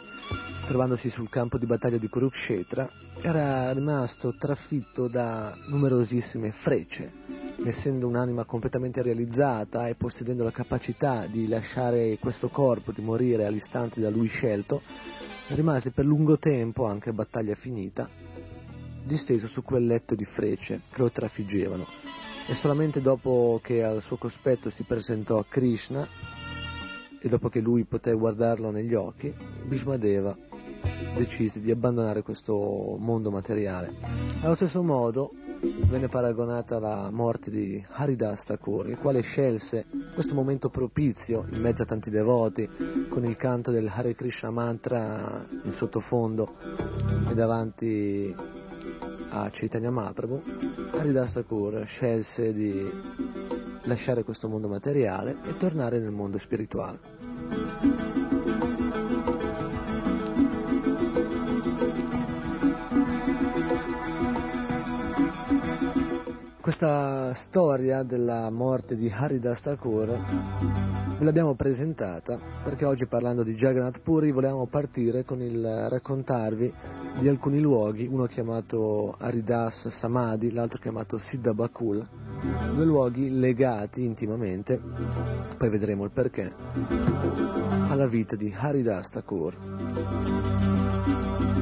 Speaker 6: trovandosi sul campo di battaglia di Kurukshetra, era rimasto trafitto da numerosissime frecce. Essendo un'anima completamente realizzata e possedendo la capacità di lasciare questo corpo, di morire all'istante da lui scelto, rimase per lungo tempo, anche battaglia finita, disteso su quel letto di frecce che lo trafiggevano e solamente dopo che al suo cospetto si presentò Krishna e dopo che lui poté guardarlo negli occhi, Bhishmadeva decise di abbandonare questo mondo materiale. Allo stesso modo venne paragonata la morte di Haridas Thakur, il quale scelse questo momento propizio in mezzo a tanti devoti con il canto del Hare Krishna mantra in sottofondo e davanti a Chaitanya Mahaprabhu, Haridas Thakur scelse di lasciare questo mondo materiale e tornare nel mondo spirituale. Questa storia della morte di Haridas Thakur ve l'abbiamo presentata perché oggi parlando di Jagannath Puri volevamo partire con il raccontarvi di alcuni luoghi, uno chiamato Haridas Samadhi, l'altro chiamato Siddha Bakul, due luoghi legati intimamente, poi vedremo il perché, alla vita di Haridas Thakur.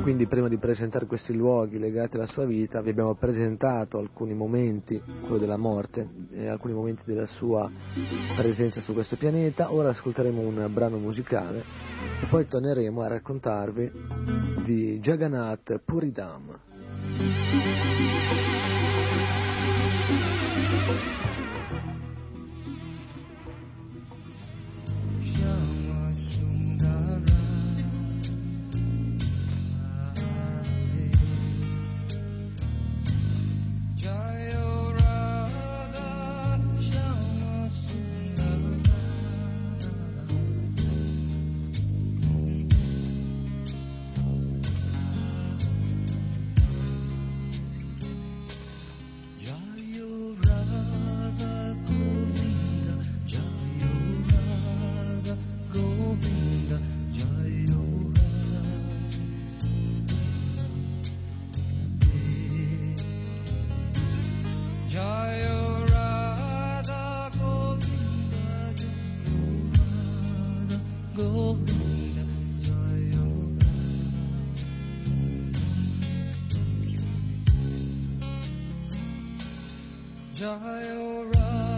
Speaker 6: Quindi prima di presentare questi luoghi legati alla sua vita vi abbiamo presentato alcuni momenti, quello della morte e alcuni momenti della sua presenza su questo pianeta. Ora ascolteremo un brano musicale e poi torneremo a raccontarvi di Jagannath Puridam.
Speaker 8: Jayo Radha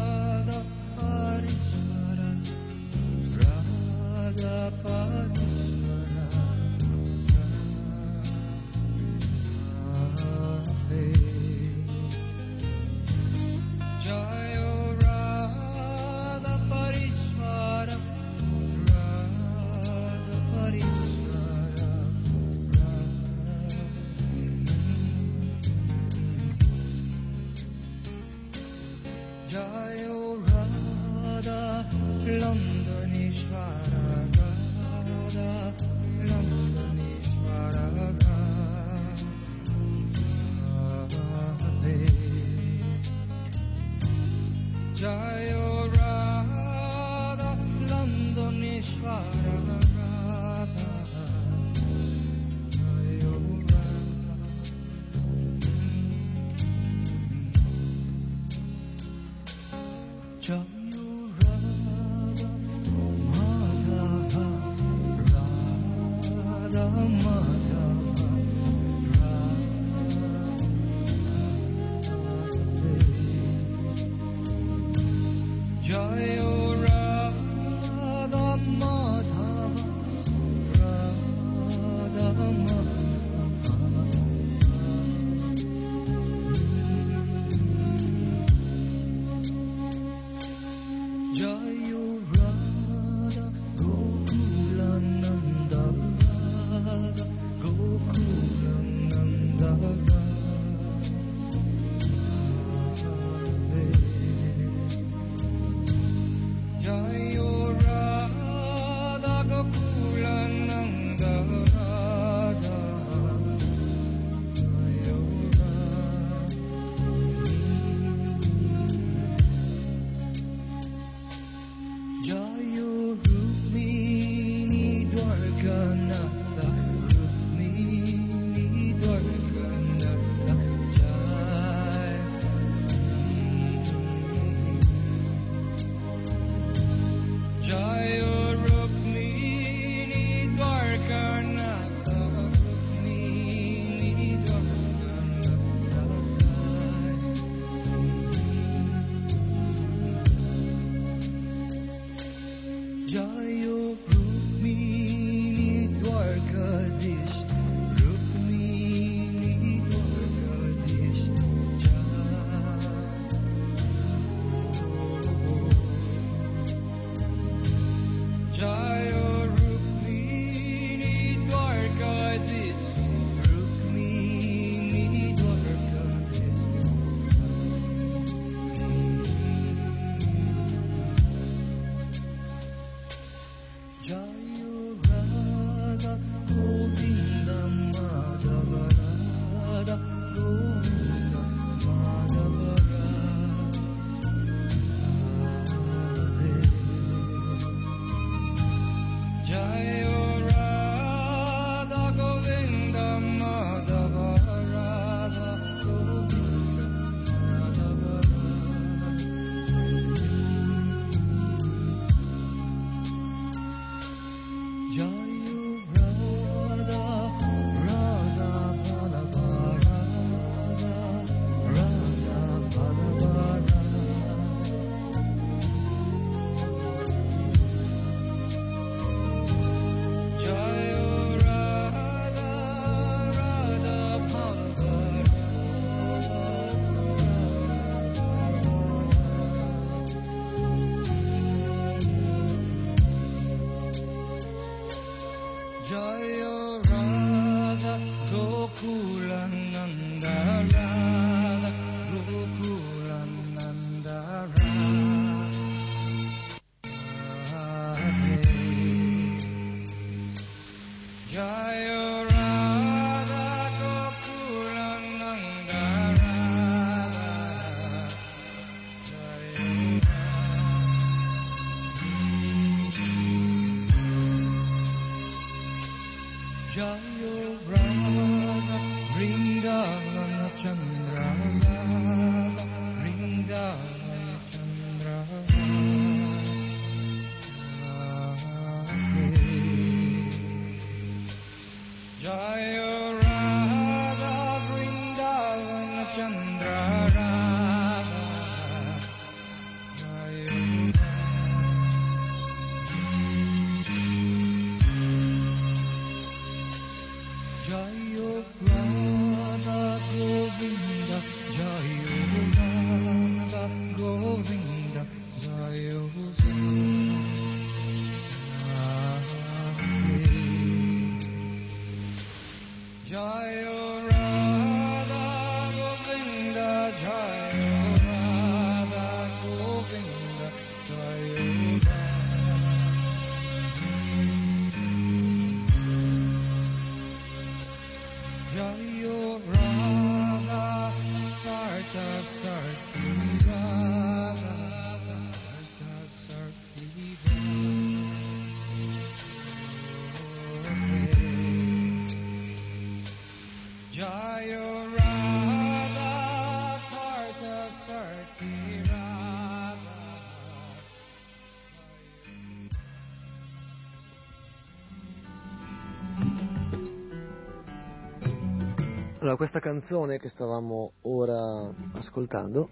Speaker 6: Allora, questa canzone che stavamo ora ascoltando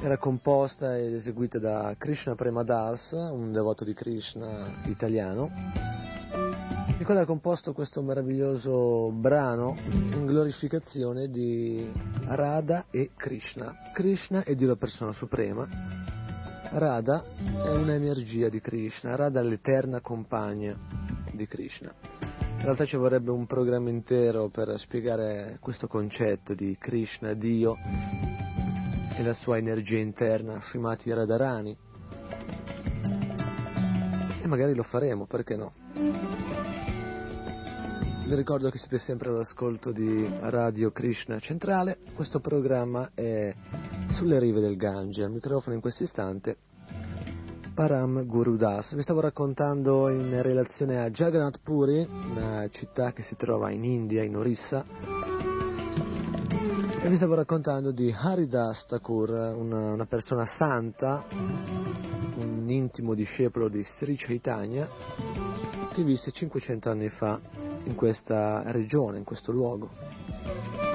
Speaker 6: era composta ed eseguita da Krishna Premadas, un devoto di Krishna italiano, il quale ha composto questo meraviglioso brano in glorificazione di Radha e Krishna. Krishna è Dio la persona suprema, Radha è un'energia di Krishna, Radha è l'eterna compagna di Krishna. Realtà ci vorrebbe un programma intero per spiegare questo concetto di Krishna, Dio e la sua energia interna, Srimati Radharani. E magari lo faremo, perché no? Vi ricordo che siete sempre all'ascolto di Radio Krishna Centrale. Questo programma è sulle rive del Gange. Al microfono in questo istante Param Gurudas. Vi stavo raccontando in relazione a Jagannath Puri, una città che si trova in India, in Orissa, e vi stavo raccontando di Haridas Thakur, una, una persona santa, un intimo discepolo di Sri Chaitanya, che visse 500 anni fa in questa regione, in questo luogo.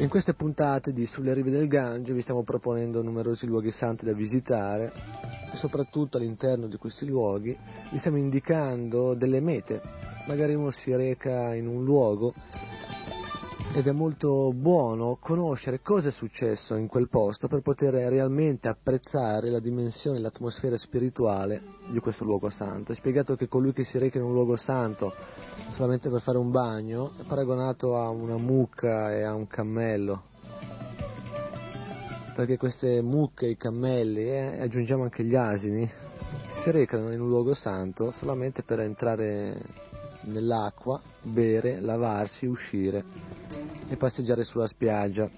Speaker 6: In queste puntate di Sulle rive del Gange vi stiamo proponendo numerosi luoghi santi da visitare e soprattutto all'interno di questi luoghi vi stiamo indicando delle mete. Magari uno si reca in un luogo ed è molto buono conoscere cosa è successo in quel posto per poter realmente apprezzare la dimensione e l'atmosfera spirituale di questo luogo santo. È spiegato che colui che si reca in un luogo santo solamente per fare un bagno è paragonato a una mucca e a un cammello. Perché queste mucche, i cammelli e aggiungiamo anche gli asini si recano in un luogo santo solamente per entrare nell'acqua, bere, lavarsi, uscire e passeggiare sulla spiaggia.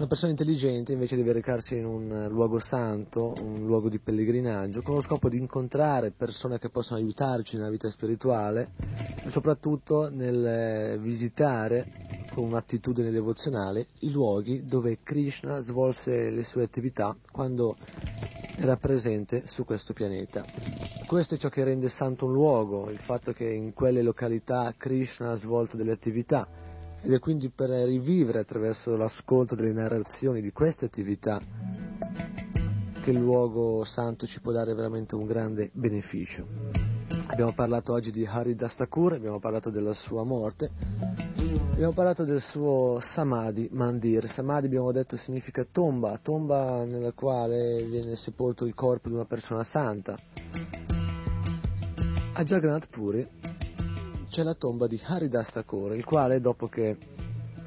Speaker 6: Una persona intelligente invece deve recarsi in un luogo santo, un luogo di pellegrinaggio, con lo scopo di incontrare persone che possono aiutarci nella vita spirituale e soprattutto nel visitare con un'attitudine devozionale i luoghi dove Krishna svolse le sue attività quando era presente su questo pianeta. Questo è ciò che rende santo un luogo, il fatto che in quelle località Krishna ha svolto delle attività ed è quindi per rivivere attraverso l'ascolto delle narrazioni di queste attività che il luogo santo ci può dare veramente un grande beneficio. Abbiamo parlato oggi di Haridas Thakur, abbiamo parlato della sua morte, abbiamo parlato del suo Samadhi Mandir. Samadhi abbiamo detto significa tomba, tomba nella quale viene sepolto il corpo di una persona santa. A Jagannath Puri c'è la tomba di Haridas Thakur, il quale dopo che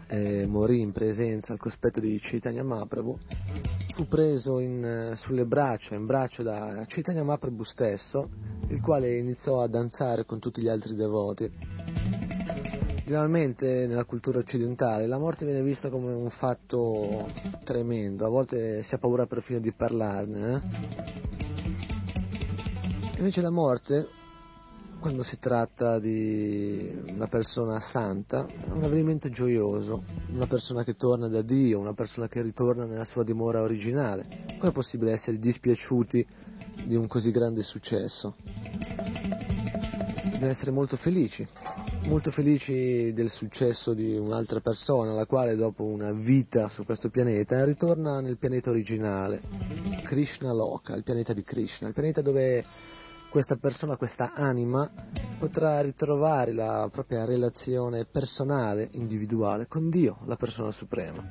Speaker 6: eh, morì in presenza al cospetto di Chaitanya Mahaprabhu fu preso in, sulle braccia, in braccio da Chaitanya Mahaprabhu stesso, il quale iniziò a danzare con tutti gli altri devoti. Generalmente nella cultura occidentale la morte viene vista come un fatto tremendo, a volte si ha paura perfino di parlarne. Eh? Invece la morte quando si tratta di una persona santa, è un avvenimento gioioso, una persona che torna da Dio, una persona che ritorna nella sua dimora originale. Come è possibile essere dispiaciuti di un così grande successo? Bisogna essere molto felici, molto felici del successo di un'altra persona, la quale dopo una vita su questo pianeta ritorna nel pianeta originale, Krishna Loka, il pianeta di Krishna, il pianeta dove questa persona, questa anima, potrà ritrovare la propria relazione personale, individuale, con Dio, la persona suprema.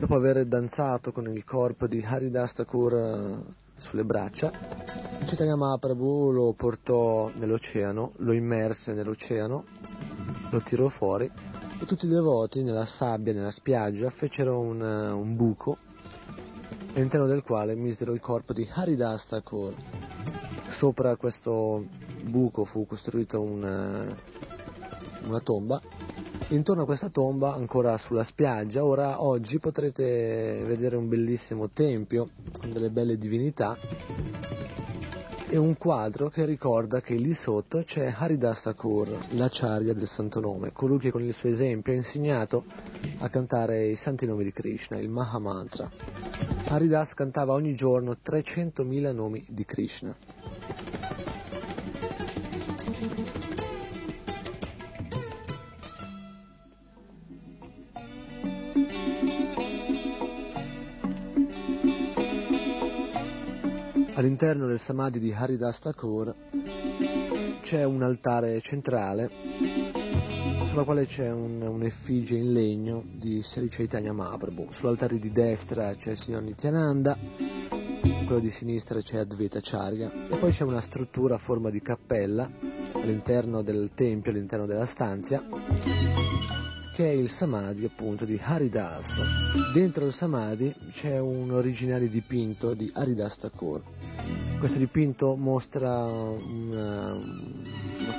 Speaker 6: Dopo aver danzato con il corpo di Haridas Thakur sulle braccia, Chaitanya Mahaprabhu lo portò nell'oceano, lo immerse nell'oceano, lo tirò fuori e tutti i devoti nella sabbia, nella spiaggia, fecero un, un buco all'interno del quale misero il corpo di Haridas Thakur. Sopra questo buco fu costruita una, una tomba. Intorno a questa tomba, ancora sulla spiaggia, ora oggi potrete vedere un bellissimo tempio con delle belle divinità e un quadro che ricorda che lì sotto c'è Haridas Thakur, l'acciaria del santo nome, colui che con il suo esempio ha insegnato a cantare i santi nomi di Krishna, il Mahamantra. Haridas cantava ogni giorno 300.000 nomi di Krishna. All'interno del samadhi di Haridas Thakur c'è un altare centrale sulla quale c'è un, un'effigie in legno di Sri Chaitanya Mahaprabhu. Sull'altare di destra c'è il signor Nityananda, quello di sinistra c'è Advaita Acharya e poi c'è una struttura a forma di cappella all'interno del tempio, all'interno della stanza, che è il Samadhi appunto di Haridas. Dentro il Samadhi c'è un originale dipinto di Haridas Thakur. Questo dipinto mostra una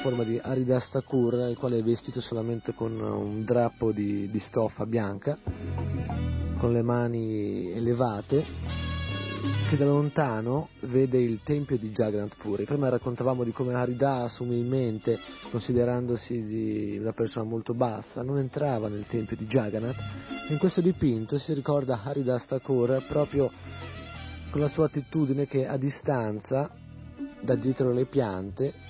Speaker 6: forma di Haridas Thakur, il quale è vestito solamente con un drappo di, di stoffa bianca, con le mani elevate che da lontano vede il tempio di Jagannath Puri. Prima raccontavamo di come Haridas umilmente, considerandosi una persona molto bassa, non entrava nel tempio di Jagannath. In questo dipinto si ricorda Haridas Thakur proprio con la sua attitudine che a distanza, da dietro le piante,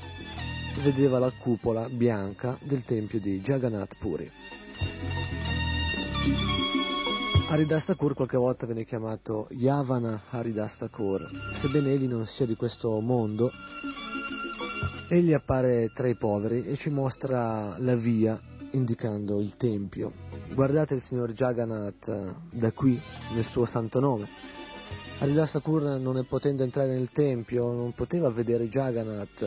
Speaker 6: vedeva la cupola bianca del tempio di Jagannath Puri. Haridas Thakur qualche volta viene chiamato Yavana Haridas Thakur, sebbene egli non sia di questo mondo, egli appare tra i poveri e ci mostra la via indicando il tempio. Guardate il signor Jagannath da qui, nel suo santo nome. Haridas Thakur non potendo entrare nel tempio, non poteva vedere Jagannath,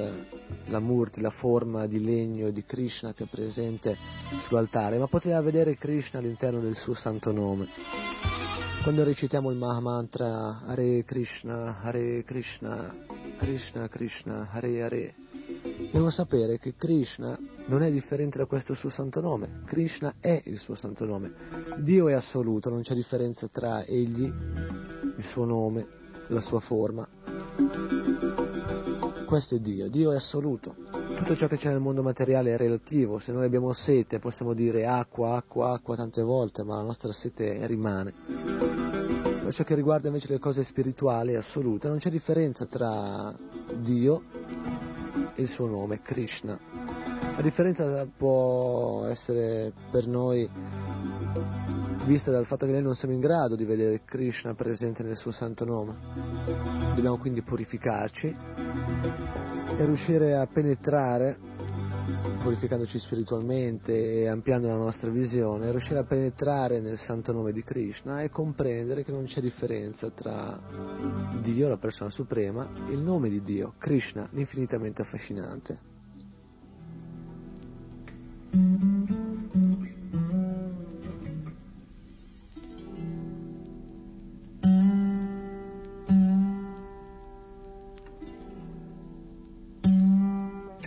Speaker 6: la Murti, la forma di legno di Krishna che è presente sull'altare, ma poteva vedere Krishna all'interno del suo santo nome. Quando recitiamo il Mahamantra Hare Krishna, Hare Krishna, Krishna Krishna, Hare Hare, Devo sapere che Krishna non è differente da questo suo santo nome. Krishna è il suo santo nome. Dio è assoluto, non c'è differenza tra egli, il suo nome, la sua forma. Questo è Dio, Dio è assoluto. Tutto ciò che c'è nel mondo materiale è relativo. Se noi abbiamo sete possiamo dire acqua, acqua, acqua tante volte, ma la nostra sete rimane. Per ciò che riguarda invece le cose spirituali è assoluta, non c'è differenza tra Dio il suo nome, Krishna. La differenza può essere per noi vista dal fatto che noi non siamo in grado di vedere Krishna presente nel suo santo nome. Dobbiamo quindi purificarci e riuscire a penetrare, purificandoci spiritualmente e ampliando la nostra visione, riuscire a penetrare nel santo nome di Krishna e comprendere che non c'è differenza tra Dio, la persona suprema, e il nome di Dio, Krishna, l'infinitamente affascinante.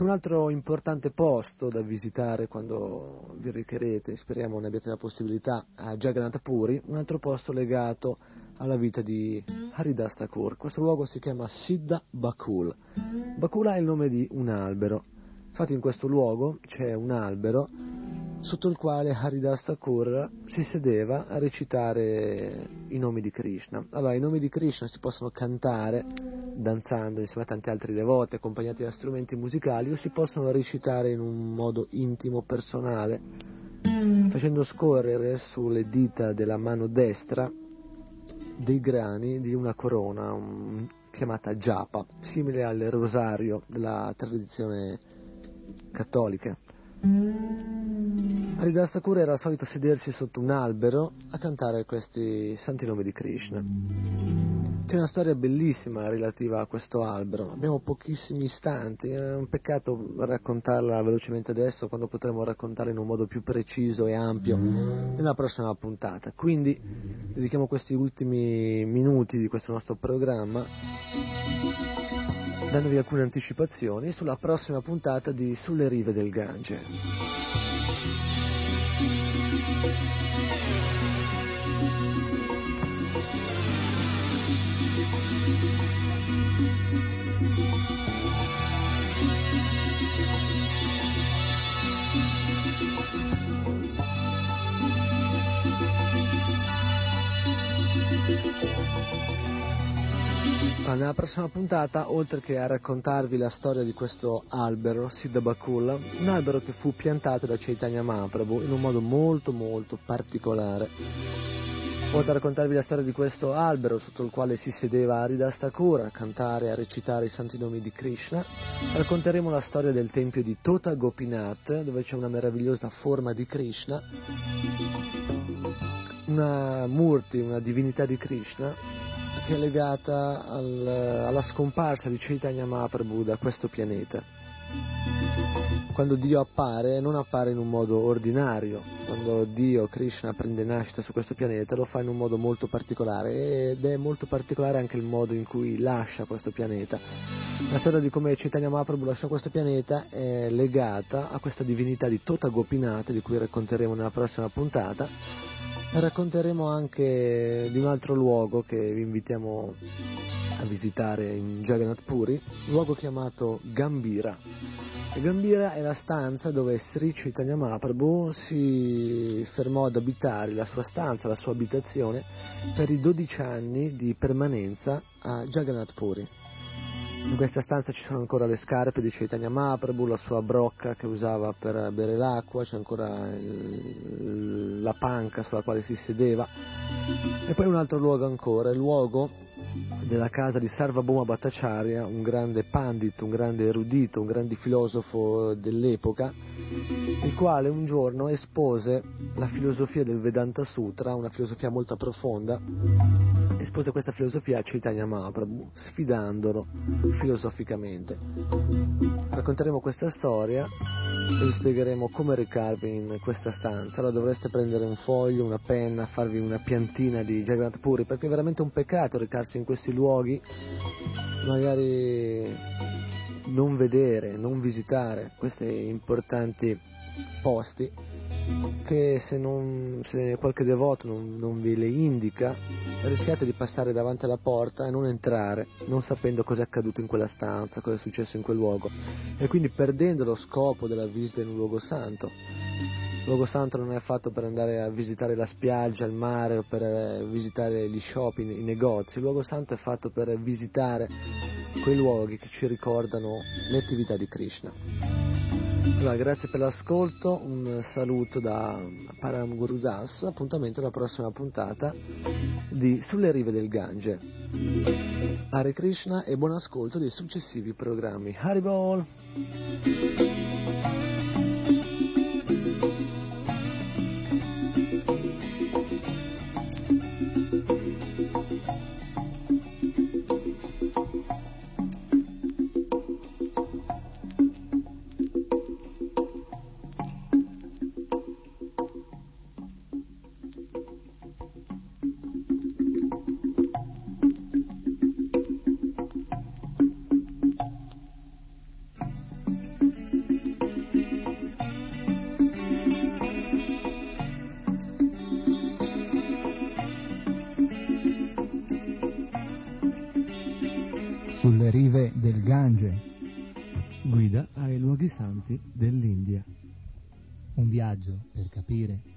Speaker 6: Un altro importante posto da visitare quando vi recherete, speriamo ne abbiate la possibilità, a Jagannath Puri, un altro posto legato alla vita di Haridas Thakur. Questo luogo si chiama Siddha Bakul. Bakula è il nome di un albero. Infatti in questo luogo c'è un albero sotto il quale Haridas Thakur si sedeva a recitare i nomi di Krishna. Allora, i nomi di Krishna si possono cantare danzando insieme a tanti altri devoti, accompagnati da strumenti musicali, o si possono recitare in un modo intimo, personale, facendo scorrere sulle dita della mano destra dei grani di una corona un, chiamata japa, simile al rosario della tradizione cattolica. Haridas Thakur era solito sedersi sotto un albero a cantare questi santi nomi di Krishna. C'è una storia bellissima relativa a questo albero, abbiamo pochissimi istanti, è un peccato raccontarla velocemente adesso quando potremo raccontarla in un modo più preciso e ampio nella prossima puntata. Quindi dedichiamo questi ultimi minuti di questo nostro programma dandovi alcune anticipazioni sulla prossima puntata di Sulle rive del Gange. Nella prossima puntata, oltre che a raccontarvi la storia di questo albero, Siddha Bakula, un albero che fu piantato da Chaitanya Mahaprabhu in un modo molto molto particolare. Volto a raccontarvi la storia di questo albero sotto il quale si sedeva Haridas Thakur a cantare e a recitare i santi nomi di Krishna. Racconteremo la storia del tempio di Tota Gopinath, dove c'è una meravigliosa forma di Krishna, una murti, una divinità di Krishna, che è legata al- alla scomparsa di Chaitanya Mahaprabhu da questo pianeta. Quando Dio appare non appare in un modo ordinario, quando Dio, Krishna, prende nascita su questo pianeta lo fa in un modo molto particolare. Ed è molto particolare anche il modo in cui lascia questo pianeta. La storia di come Chaitanya Mahaprabhu lasciò questo pianeta è legata a questa divinità di Tota Gopinath di cui racconteremo nella prossima puntata racconteremo anche di un altro luogo che vi invitiamo a visitare in Jagannath Puri, un luogo chiamato Gambira. Gambira è la stanza dove Sri Chaitanya Mahaprabhu si fermò ad abitare, la sua stanza, la sua abitazione, per i 12 anni di permanenza a Jagannath Puri. In questa stanza ci sono ancora le scarpe di Chaitanya Mahaprabhu, la sua brocca che usava per bere l'acqua, c'è ancora il- la panca sulla quale si sedeva. E poi un altro luogo ancora, il luogo della casa di Sarvabhauma Bhattacharya, un grande pandit, un grande erudito, un grande filosofo dell'epoca, il quale un giorno espose la filosofia del Vedanta Sutra, una filosofia molto profonda, espose questa filosofia a Chaitanya Mahaprabhu, sfidandolo filosoficamente. Racconteremo questa storia e vi spiegheremo come recarvi in questa stanza. Allora dovreste prendere un foglio, una penna, farvi una piantina di Jagannath Puri, perché è veramente un peccato recarsi in questi luoghi, magari non vedere, non visitare questi importanti posti che se, non, se qualche devoto non, non vi le indica rischiate di passare davanti alla porta e non entrare non sapendo cosa è accaduto in quella stanza, cosa è successo in quel luogo e quindi perdendo lo scopo della visita in un luogo santo. Luogo santo non è fatto per andare a visitare la spiaggia, il mare o per eh, visitare gli shopping, i negozi, il luogo santo è fatto per visitare quei luoghi che ci ricordano le attività di Krishna. Allora, grazie per l'ascolto, un saluto da Param Guru Das, appuntamento alla prossima puntata di Sulle rive del Gange. Hare Krishna e buon ascolto dei successivi programmi. Haribol!
Speaker 9: Un viaggio per capire.